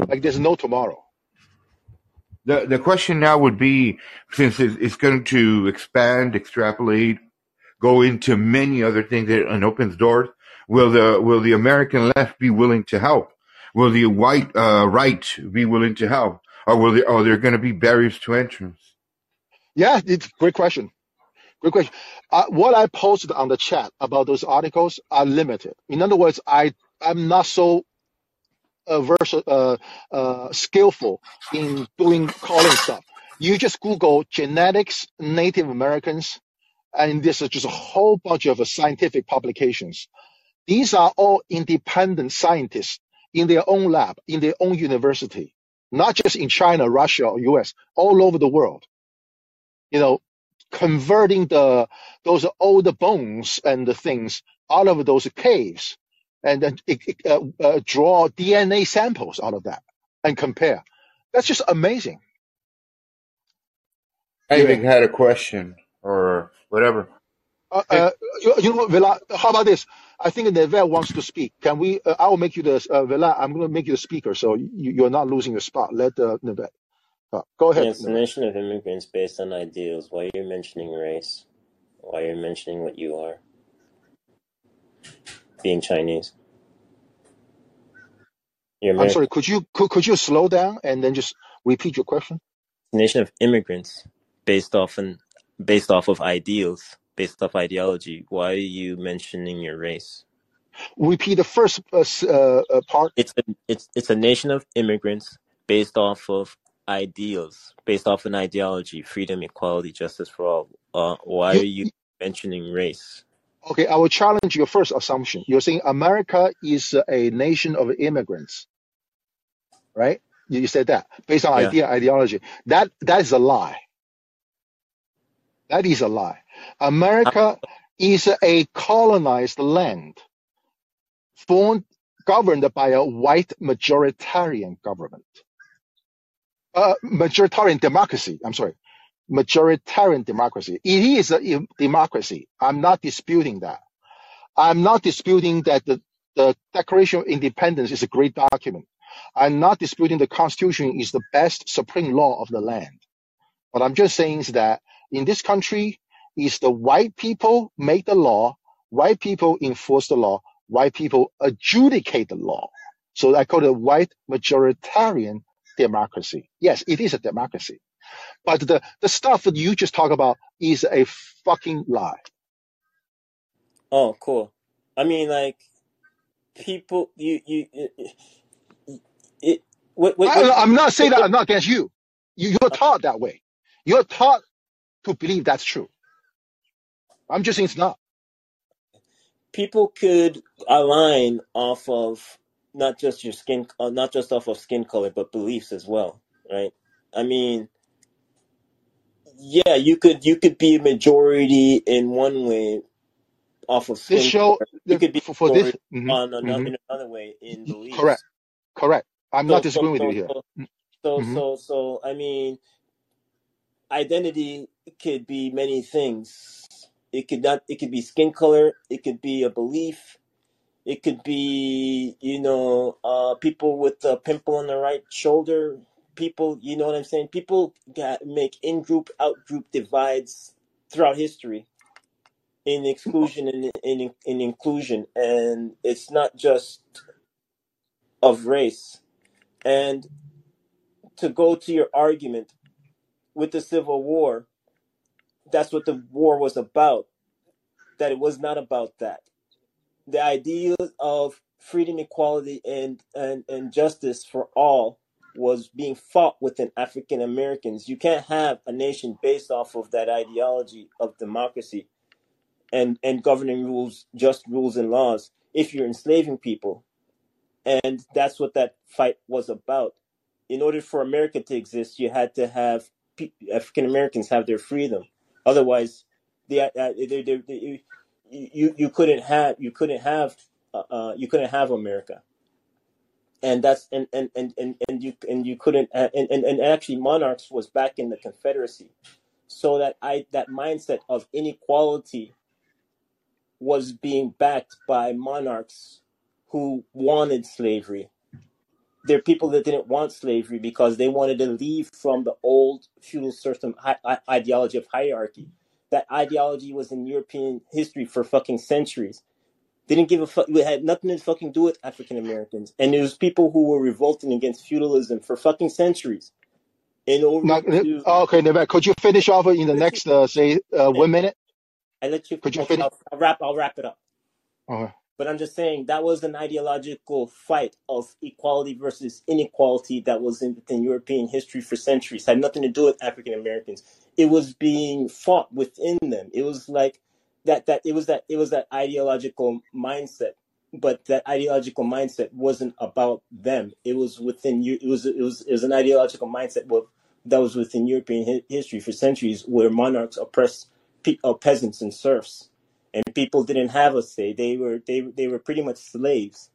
Speaker 1: like there's no tomorrow.
Speaker 7: The the question now would be, since it's, it's going to expand, extrapolate, go into many other things and opens doors, will the will the American left be willing to help? Will the white uh, right be willing to help, or will there, are there going to be barriers to entrance?
Speaker 1: Yeah, it's great question. Great question. Uh, what I posted on the chat about those articles are limited. In other words, I I'm not so uh, vers- uh, uh, skillful in doing Callin stuff. You just Google genetics Native Americans, and this is just a whole bunch of scientific publications. These are all independent scientists in their own lab, in their own university, not just in China, Russia, or US, all over the world. You know, converting the those old bones and the things out of those caves, and then it, it, uh, uh, draw DNA samples out of that and compare. That's just amazing.
Speaker 7: I even had a question or whatever.
Speaker 1: Uh, uh, you, you know what, Vela? How about this? I think Neve wants to speak. Can we? Uh, I will make you the uh, Vela. I'm going to make you the speaker, so you, you're not losing your spot. Let uh, Neve. Uh, go ahead,
Speaker 5: the
Speaker 1: Neve.
Speaker 5: nation of immigrants based on ideals. Why are you're mentioning race? Why are you're mentioning what you are, being Chinese? You're
Speaker 1: I'm
Speaker 5: American.
Speaker 1: sorry. Could you could, could you slow down and then just repeat your question?
Speaker 5: Nation of immigrants based off and based off of ideals, based off ideology. Why are you mentioning your race?
Speaker 1: Repeat the first uh, uh, uh, part.
Speaker 5: It's a it's it's a nation of immigrants based off of ideals, based off an ideology, freedom, equality, justice for all. Uh, why
Speaker 1: You
Speaker 5: are you mentioning race?
Speaker 1: Okay? I will challenge your first assumption. You're saying America is a nation of immigrants, right? You you said that based on
Speaker 5: Yeah.
Speaker 1: idea ideology. That that is a lie. That is a lie.
Speaker 5: How,
Speaker 1: America is a colonized land formed governed by a white majoritarian government. Uh, majoritarian democracy. I'm sorry, majoritarian democracy. It is a democracy. I'm not disputing that. I'm not disputing that the, the Declaration of Independence is a great document. I'm not disputing the Constitution is the best supreme law of the land. What I'm just saying is that in this country, is the white people make the law, white people enforce the law, white people adjudicate the law. So I call it a white majoritarian democracy. Yes, it is a democracy. But the, the stuff that you just talk about is a fucking lie.
Speaker 5: oh, cool. I mean, like people, you you it, what what
Speaker 1: I, I'm not saying that I'm not against you. you. You're taught that way. You're taught to believe that's true. I'm just saying it's not.
Speaker 5: people could align off of not just your skin, uh, not just off of skin color, but beliefs as well, right? I mean, yeah, you could you could be a majority in one way off of
Speaker 1: This show.
Speaker 5: You
Speaker 1: the,
Speaker 5: could be
Speaker 1: for, for this.
Speaker 5: majority
Speaker 1: hmm
Speaker 5: on another
Speaker 1: hmm
Speaker 5: in another way in
Speaker 1: Correct.
Speaker 5: beliefs.
Speaker 1: Correct. I'm not
Speaker 5: so
Speaker 1: disagreeing with you
Speaker 5: so
Speaker 1: here.
Speaker 5: so so
Speaker 1: hmm
Speaker 5: so so I mean, identity could be many things. It could not. It could be skin color. It could be a belief. It could be, you know, uh, people with a pimple on the right shoulder. People, you know what I'm saying? People got, make in group, out group divides throughout history in exclusion and in, in inclusion. And it's not just of race. And to go to your argument with the Civil War, that's what the war was about. That it was not about that. The idea of freedom, equality, and, and, and justice for all was being fought within African Americans. You can't have a nation based off of that ideology of democracy and, and governing rules, just rules and laws, if you're enslaving people. And that's what that fight was about. In order for America to exist, you had to have African Americans have their freedom. Otherwise, the uh, they, they, they, you you couldn't have you couldn't have uh, uh, you couldn't have America and that's and and and and, and you and you couldn't uh, and, and and actually monarchs was back in the confederacy. So that i that mindset of inequality was being backed by monarchs who wanted slavery. There are people that didn't want slavery because they wanted to leave from the old feudal system ideology of hierarchy. That ideology was in european history for fucking centuries didn't give a fuck. It had nothing to fucking do with African Americans, and it was people who were revolting against feudalism for fucking centuries. In order
Speaker 1: Now,
Speaker 5: to,
Speaker 1: okay, Nevada, could you finish off in the next, uh, say, uh, one minute?
Speaker 5: I let you.
Speaker 1: Could you finish?
Speaker 5: I'll, I'll wrap. I'll wrap it up.
Speaker 1: Okay.
Speaker 5: But I'm just saying that was an ideological fight of equality versus inequality that was in within European history for centuries. Had nothing to do with African Americans. It was being fought within them. It was like that. That it was that. It was that ideological mindset. But that ideological mindset wasn't about them. It was within you. It was. It was. It was an ideological mindset that was within European hi- history for centuries, where monarchs oppressed pe- uh, peasants and serfs and people didn't have a say. They were they they were pretty much slaves.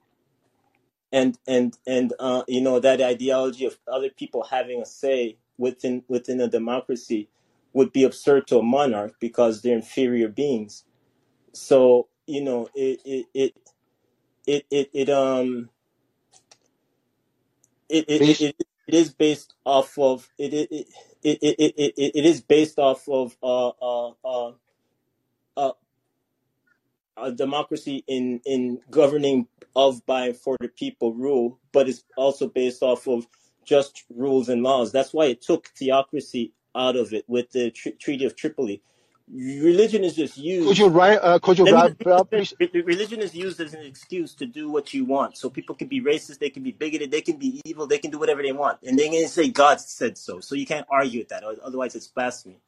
Speaker 5: And and and uh, you know that ideology of other people having a say within within a democracy would be absurd to a monarch because they're inferior beings. So you know it it it it, it, it um it it, it it it is based off of it it it it, it, it, it it is based off of uh uh uh, uh a democracy in in governing of by and for the people rule, but it's also based off of just rules and laws. That's why it took theocracy out of it with the tr- Treaty of Tripoli. Religion is just used.
Speaker 1: Could you write, uh, could you
Speaker 5: Let me
Speaker 1: wrap
Speaker 5: just
Speaker 1: up,
Speaker 5: finish.
Speaker 1: please?
Speaker 5: Religion is used as an excuse to do what you want. So people can be racist, they can be bigoted, they can be evil, they can do whatever they want, and they can say God said so. So you can't argue with that. Otherwise, it's blasphemy.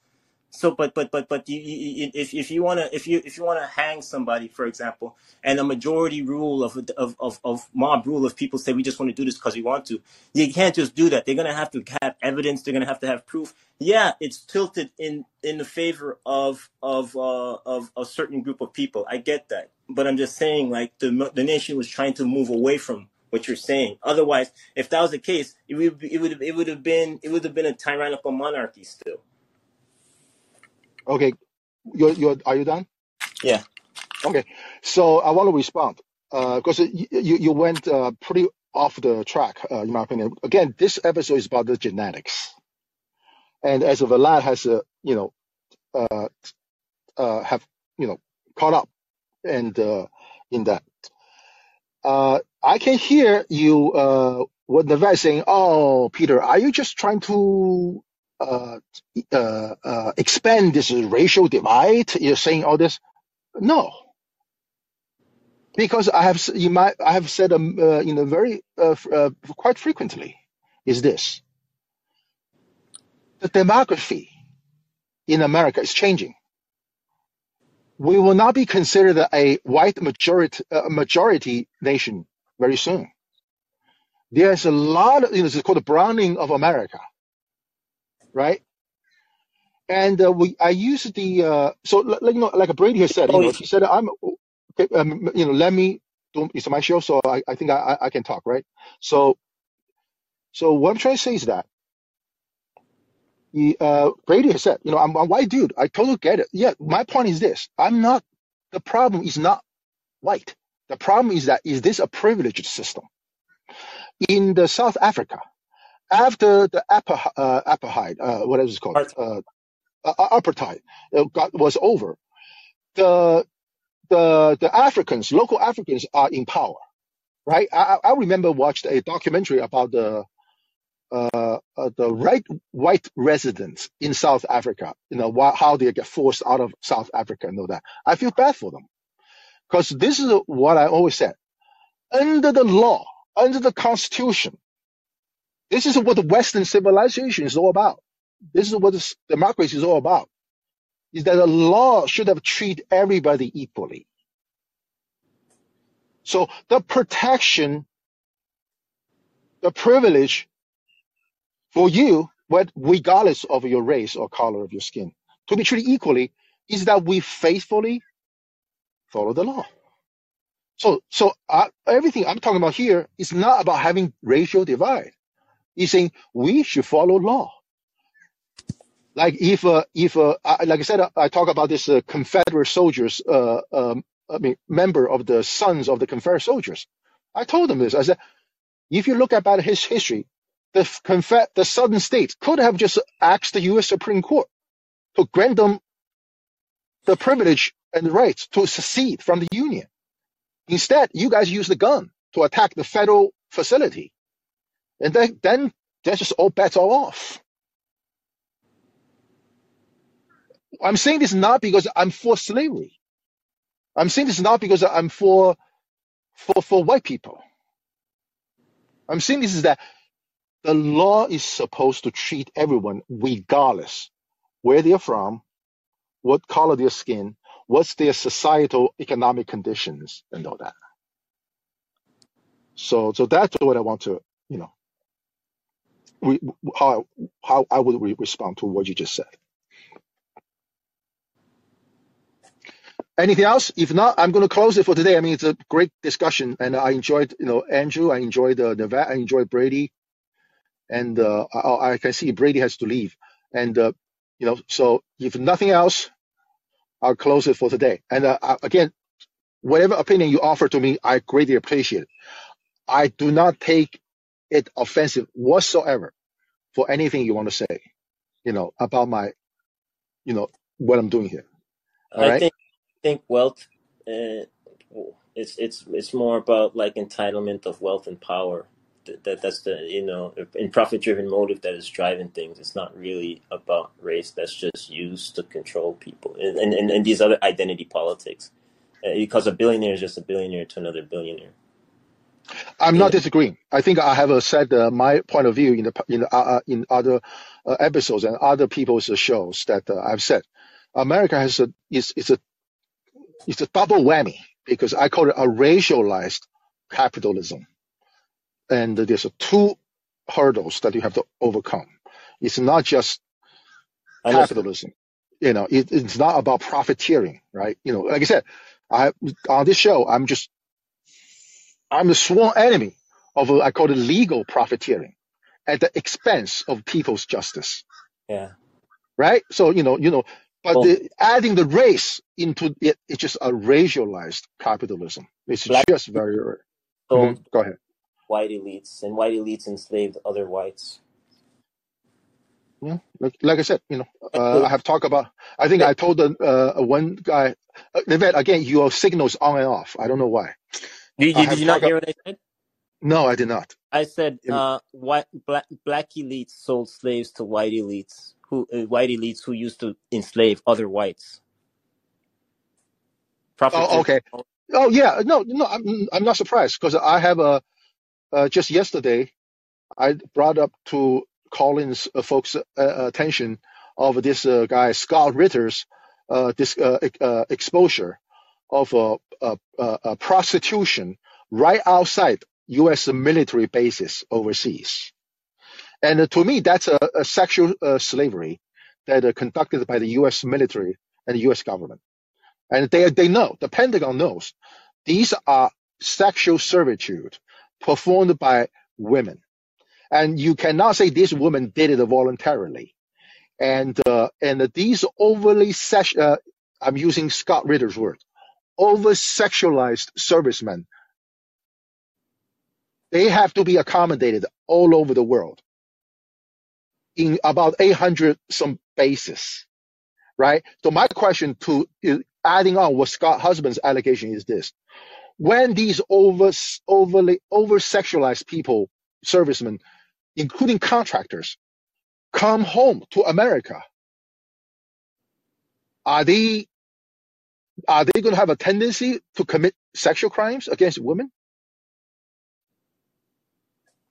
Speaker 5: So, but but but but you, you, if if you wanna if you if you wanna hang somebody, for example, and a majority rule of of of, of mob rule of people say we just want to do this because we want to, you can't just do that. They're gonna have to have evidence. They're gonna have to have proof. Yeah, it's tilted in in the favor of of uh, of a certain group of people. I get that, but I'm just saying like the the nation was trying to move away from what you're saying. Otherwise, if that was the case, it would it would it would have been it would have been a tyrannical monarchy still.
Speaker 1: Okay. You're, you're, are you done?
Speaker 5: Yeah.
Speaker 1: Okay. So I want to respond, uh, because you, you, you went, uh, pretty off the track, uh, in my opinion. Again, this episode is about the genetics. And as Vlad has, uh, you know, uh, uh, have, you know, caught up and, uh, in that. Uh, I can hear you, uh, what Navas saying, oh, Peter, are you just trying to, uh, uh, uh, expand this racial divide? You're saying all this? No, because I have, you might, I have said, um, uh, you know, very, uh, uh, quite frequently is this, the demography in America is changing. We will not be considered a white majority, uh, majority nation very soon. There's a lot of, you know, it's called the browning of America, right? And uh, we, I use the, uh, so like, you know, like Brady has said, you
Speaker 5: Oh,
Speaker 1: know, he said, I'm, okay, um, you know, let me, don't, it's my show, so I, I think I, I I can talk, right? So, so what I'm trying to say is that, he, uh, Brady has said, you know, I'm a white dude. I totally get it. Yeah, my point is this. I'm not, the problem is not white. The problem is that, is this a privileged system? In the South Africa, after the apartheid, uh, apartheid, uh, what is it called?
Speaker 5: Art.
Speaker 1: Uh, uh, apartheid uh, got, was over. The, the, the Africans, local Africans are in power, right? I, I remember watched a documentary about the, uh, uh, the right white residents in South Africa, you know, why, how they get forced out of South Africa and all that. I feel bad for them because this is what I always said. Under the law, under the constitution, This is what the Western civilization is all about. This is what this democracy is all about. Is that the law should have treated everybody equally. So the protection, the privilege for you, regardless of your race or color of your skin, to be treated equally, is that we faithfully follow the law. So, so uh, everything I'm talking about here is not about having racial divide. He's saying we should follow law. Like if, uh, if, uh, I, like I said, I, I talk about this uh, Confederate soldiers, uh, um, I mean, member of the Sons of the Confederate Soldiers. I told them this. I said, if you look about his history, the Confe- the Southern states could have just asked the U.S. Supreme Court to grant them the privilege and the rights to secede from the Union. Instead, you guys use the gun to attack the federal facility. And then, then that's just all bets are off. I'm saying this not because I'm for slavery. I'm saying this not because I'm for for for white people. I'm saying this is that the law is supposed to treat everyone regardless where they're from, what color their skin, what's their societal economic conditions, and all that. So so that's what I want to you know how how I would re- respond to what you just said. Anything else? If not, I'm going to close it for today. I mean, it's a great discussion, and I enjoyed, you know, Andrew. I enjoyed uh, Nevada. I enjoyed Brady, and uh, I, I can see Brady has to leave. And uh, you know, so if nothing else, I'll close it for today. And uh, again, whatever opinion you offer to me, I greatly appreciate it. I do not take it offensive whatsoever for anything you want to say, you know, about my, you know, what I'm doing here. All
Speaker 5: I
Speaker 1: right.
Speaker 5: think think wealth. Uh, it's it's it's more about like entitlement of wealth and power. That, that that's the you know in profit driven motive that is driving things. It's not really about race. That's just used to control people and and, and, and these other identity politics. Uh, because a billionaire is just a billionaire to another billionaire.
Speaker 1: I'm not disagreeing. I think I have uh, said uh, my point of view in the in the, uh, uh, in other uh, episodes and other people's uh, shows that uh, I've said. America has a is is a it's a double whammy because I call it a racialized capitalism, and there's a two hurdles that you have to overcome. It's not just capitalism. You know, it, it's not about profiteering, right? You know, like I said, I on this show, I'm just I'm the sworn enemy of uh, I call it legal profiteering at the expense of people's justice,
Speaker 5: Yeah.
Speaker 1: right? So you know, you know, but
Speaker 5: Well,
Speaker 1: the, adding the race into it, it's just a racialized capitalism. It's
Speaker 5: black
Speaker 1: just very. Mhm. Go ahead.
Speaker 5: white elites, and white elites enslaved other whites.
Speaker 1: Yeah, like, like I said, you know, uh, I have talked about. I think I told the uh, one guy, uh, Yvette, again, your signal's on and off. I don't know why.
Speaker 5: Did you, did you not hear what I said?
Speaker 1: No, I did not.
Speaker 5: I said uh, white black black elites sold slaves to white elites who uh, white elites who used to enslave other whites. Profit
Speaker 1: Oh, okay. Oh, yeah. No, no, I'm I'm not surprised because I have a uh, just yesterday I brought up to Callin's uh, folks' uh, attention of this uh, guy Scott Ritter's uh, this uh, uh, exposure of uh, uh, uh, prostitution right outside U.S. military bases overseas. And to me, that's a, a sexual uh, slavery that uh, conducted by the U.S. military and the U.S. government. And they they know the Pentagon knows these are sexual servitude performed by women, and you cannot say this woman did it voluntarily. And uh, and these overly sex, uh, I'm using Scott Ritter's word, over sexualized servicemen, they have to be accommodated all over the world in about 800 some bases, right? So my question to is adding on what Scott Husband's allegation is this: when these over overly over sexualized people, servicemen, including contractors, come home to America, are they are they going to have a tendency to commit sexual crimes against women?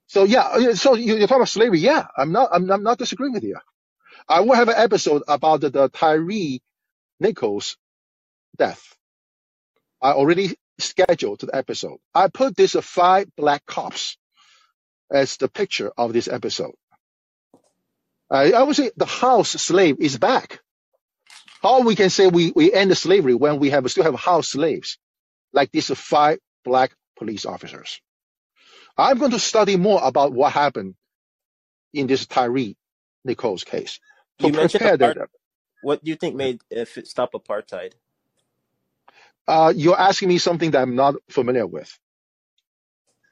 Speaker 1: So yeah, uh, so you, you're talking about slavery. Yeah, I'm not, I'm, I'm not disagreeing with you. I will have an episode about the, the Tyre Nichols death. I already scheduled the episode. I put this uh, five black cops as the picture of this episode. I, I would say the house slave is back. How we can say we, we end slavery when we have still have house slaves like these five black police officers. I'm going to study more about what happened in this Tyre Nichols case to
Speaker 5: You mentioned apart. What do you think made if it stop apartheid?
Speaker 1: Uh, you're asking me something that I'm not familiar with,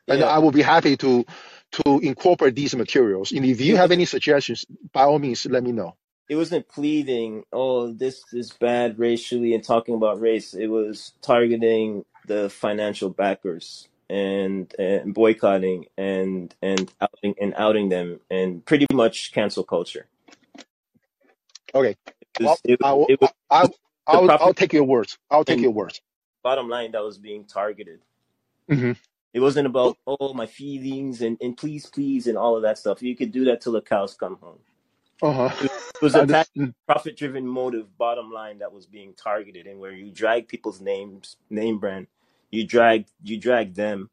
Speaker 1: and
Speaker 5: Yeah,
Speaker 1: I will be happy to to incorporate these materials. And if you have any suggestions, by all means, let me know.
Speaker 5: It wasn't pleading. Oh, this is bad racially and talking about race. It was targeting the financial backers and and boycotting and and outing and outing them and pretty much cancel culture.
Speaker 1: Okay.
Speaker 5: It
Speaker 1: Well,
Speaker 5: was
Speaker 1: I will. I, I,
Speaker 5: the
Speaker 1: I'll, I'll take your words. I'll take your words.
Speaker 5: bottom line that was being targeted.
Speaker 1: hmm
Speaker 5: It wasn't about oh my feelings and, and please please and all of that stuff. You could do that till the cows come home.
Speaker 1: Uh
Speaker 5: It, was a
Speaker 1: mm
Speaker 5: profit driven motive bottom line that was being targeted and where you drag people's names name brand, you drag you drag them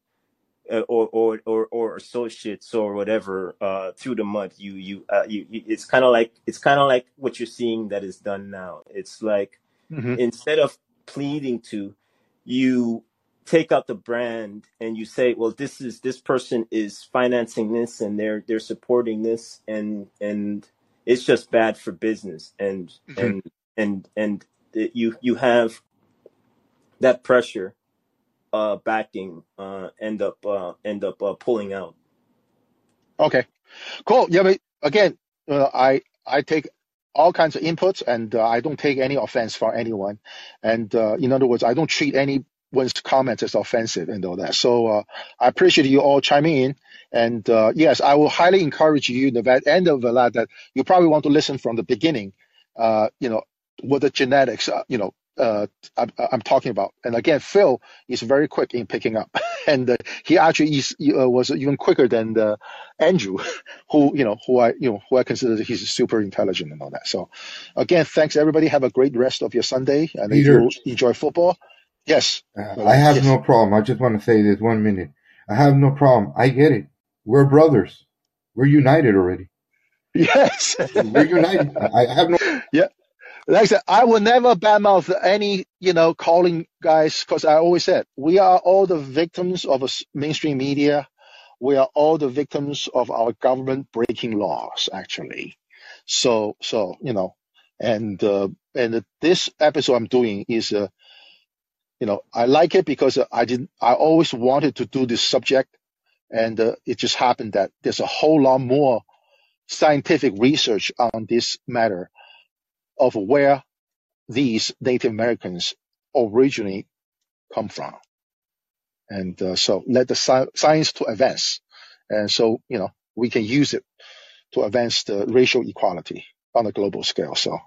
Speaker 5: uh, or, or or or associates or whatever uh, through the mud. You you uh, you, you it's kind of like it's kind of like what you're seeing that is done now. It's like
Speaker 1: hmm
Speaker 5: instead of pleading to, you take out the brand and you say, well, this is this person is financing this and they're they're supporting this and and it's just bad for business and
Speaker 1: hmm
Speaker 5: and and and it- you you have that pressure uh backing uh end up uh end up uh, pulling out.
Speaker 1: Okay. Cool. Yeah, but again, uh, I I take all kinds of inputs, and uh, I don't take any offense from anyone. And uh, in other words, I don't treat anyone's comment is offensive and all that. So uh, I appreciate you all chiming in. And uh, yes, I will highly encourage you very end of that that you probably want to listen from the beginning. Uh, you know what the genetics. Uh, you know. Uh, I'm, I'm talking about, and again, Phil is very quick in picking up, and uh, he actually is, uh, was even quicker than uh, Andrew who you know who I you know who I consider he's super intelligent and all that. So again, thanks everybody. Have a great rest of your Sunday, and you enjoy football, yes,
Speaker 7: uh, I have
Speaker 1: yes,
Speaker 7: no problem. I just want to say this one minute. I have no problem. I get it. We're brothers. We're united already.
Speaker 1: yes,
Speaker 7: We're united. I have no.
Speaker 1: yeah. Like I said, I will never badmouth any you know Callin guys because I always said we are all the victims of mainstream media. We are all the victims of our government breaking laws, actually. So so you know, and uh, and this episode I'm doing is uh, you know I like it because I didn't I always wanted to do this subject and uh, it just happened that there's a whole lot more scientific research on this matter of where these Native Americans originally come from, and uh, so let the sci- science to advance, and so you know we can use it to advance the racial equality on a global scale. So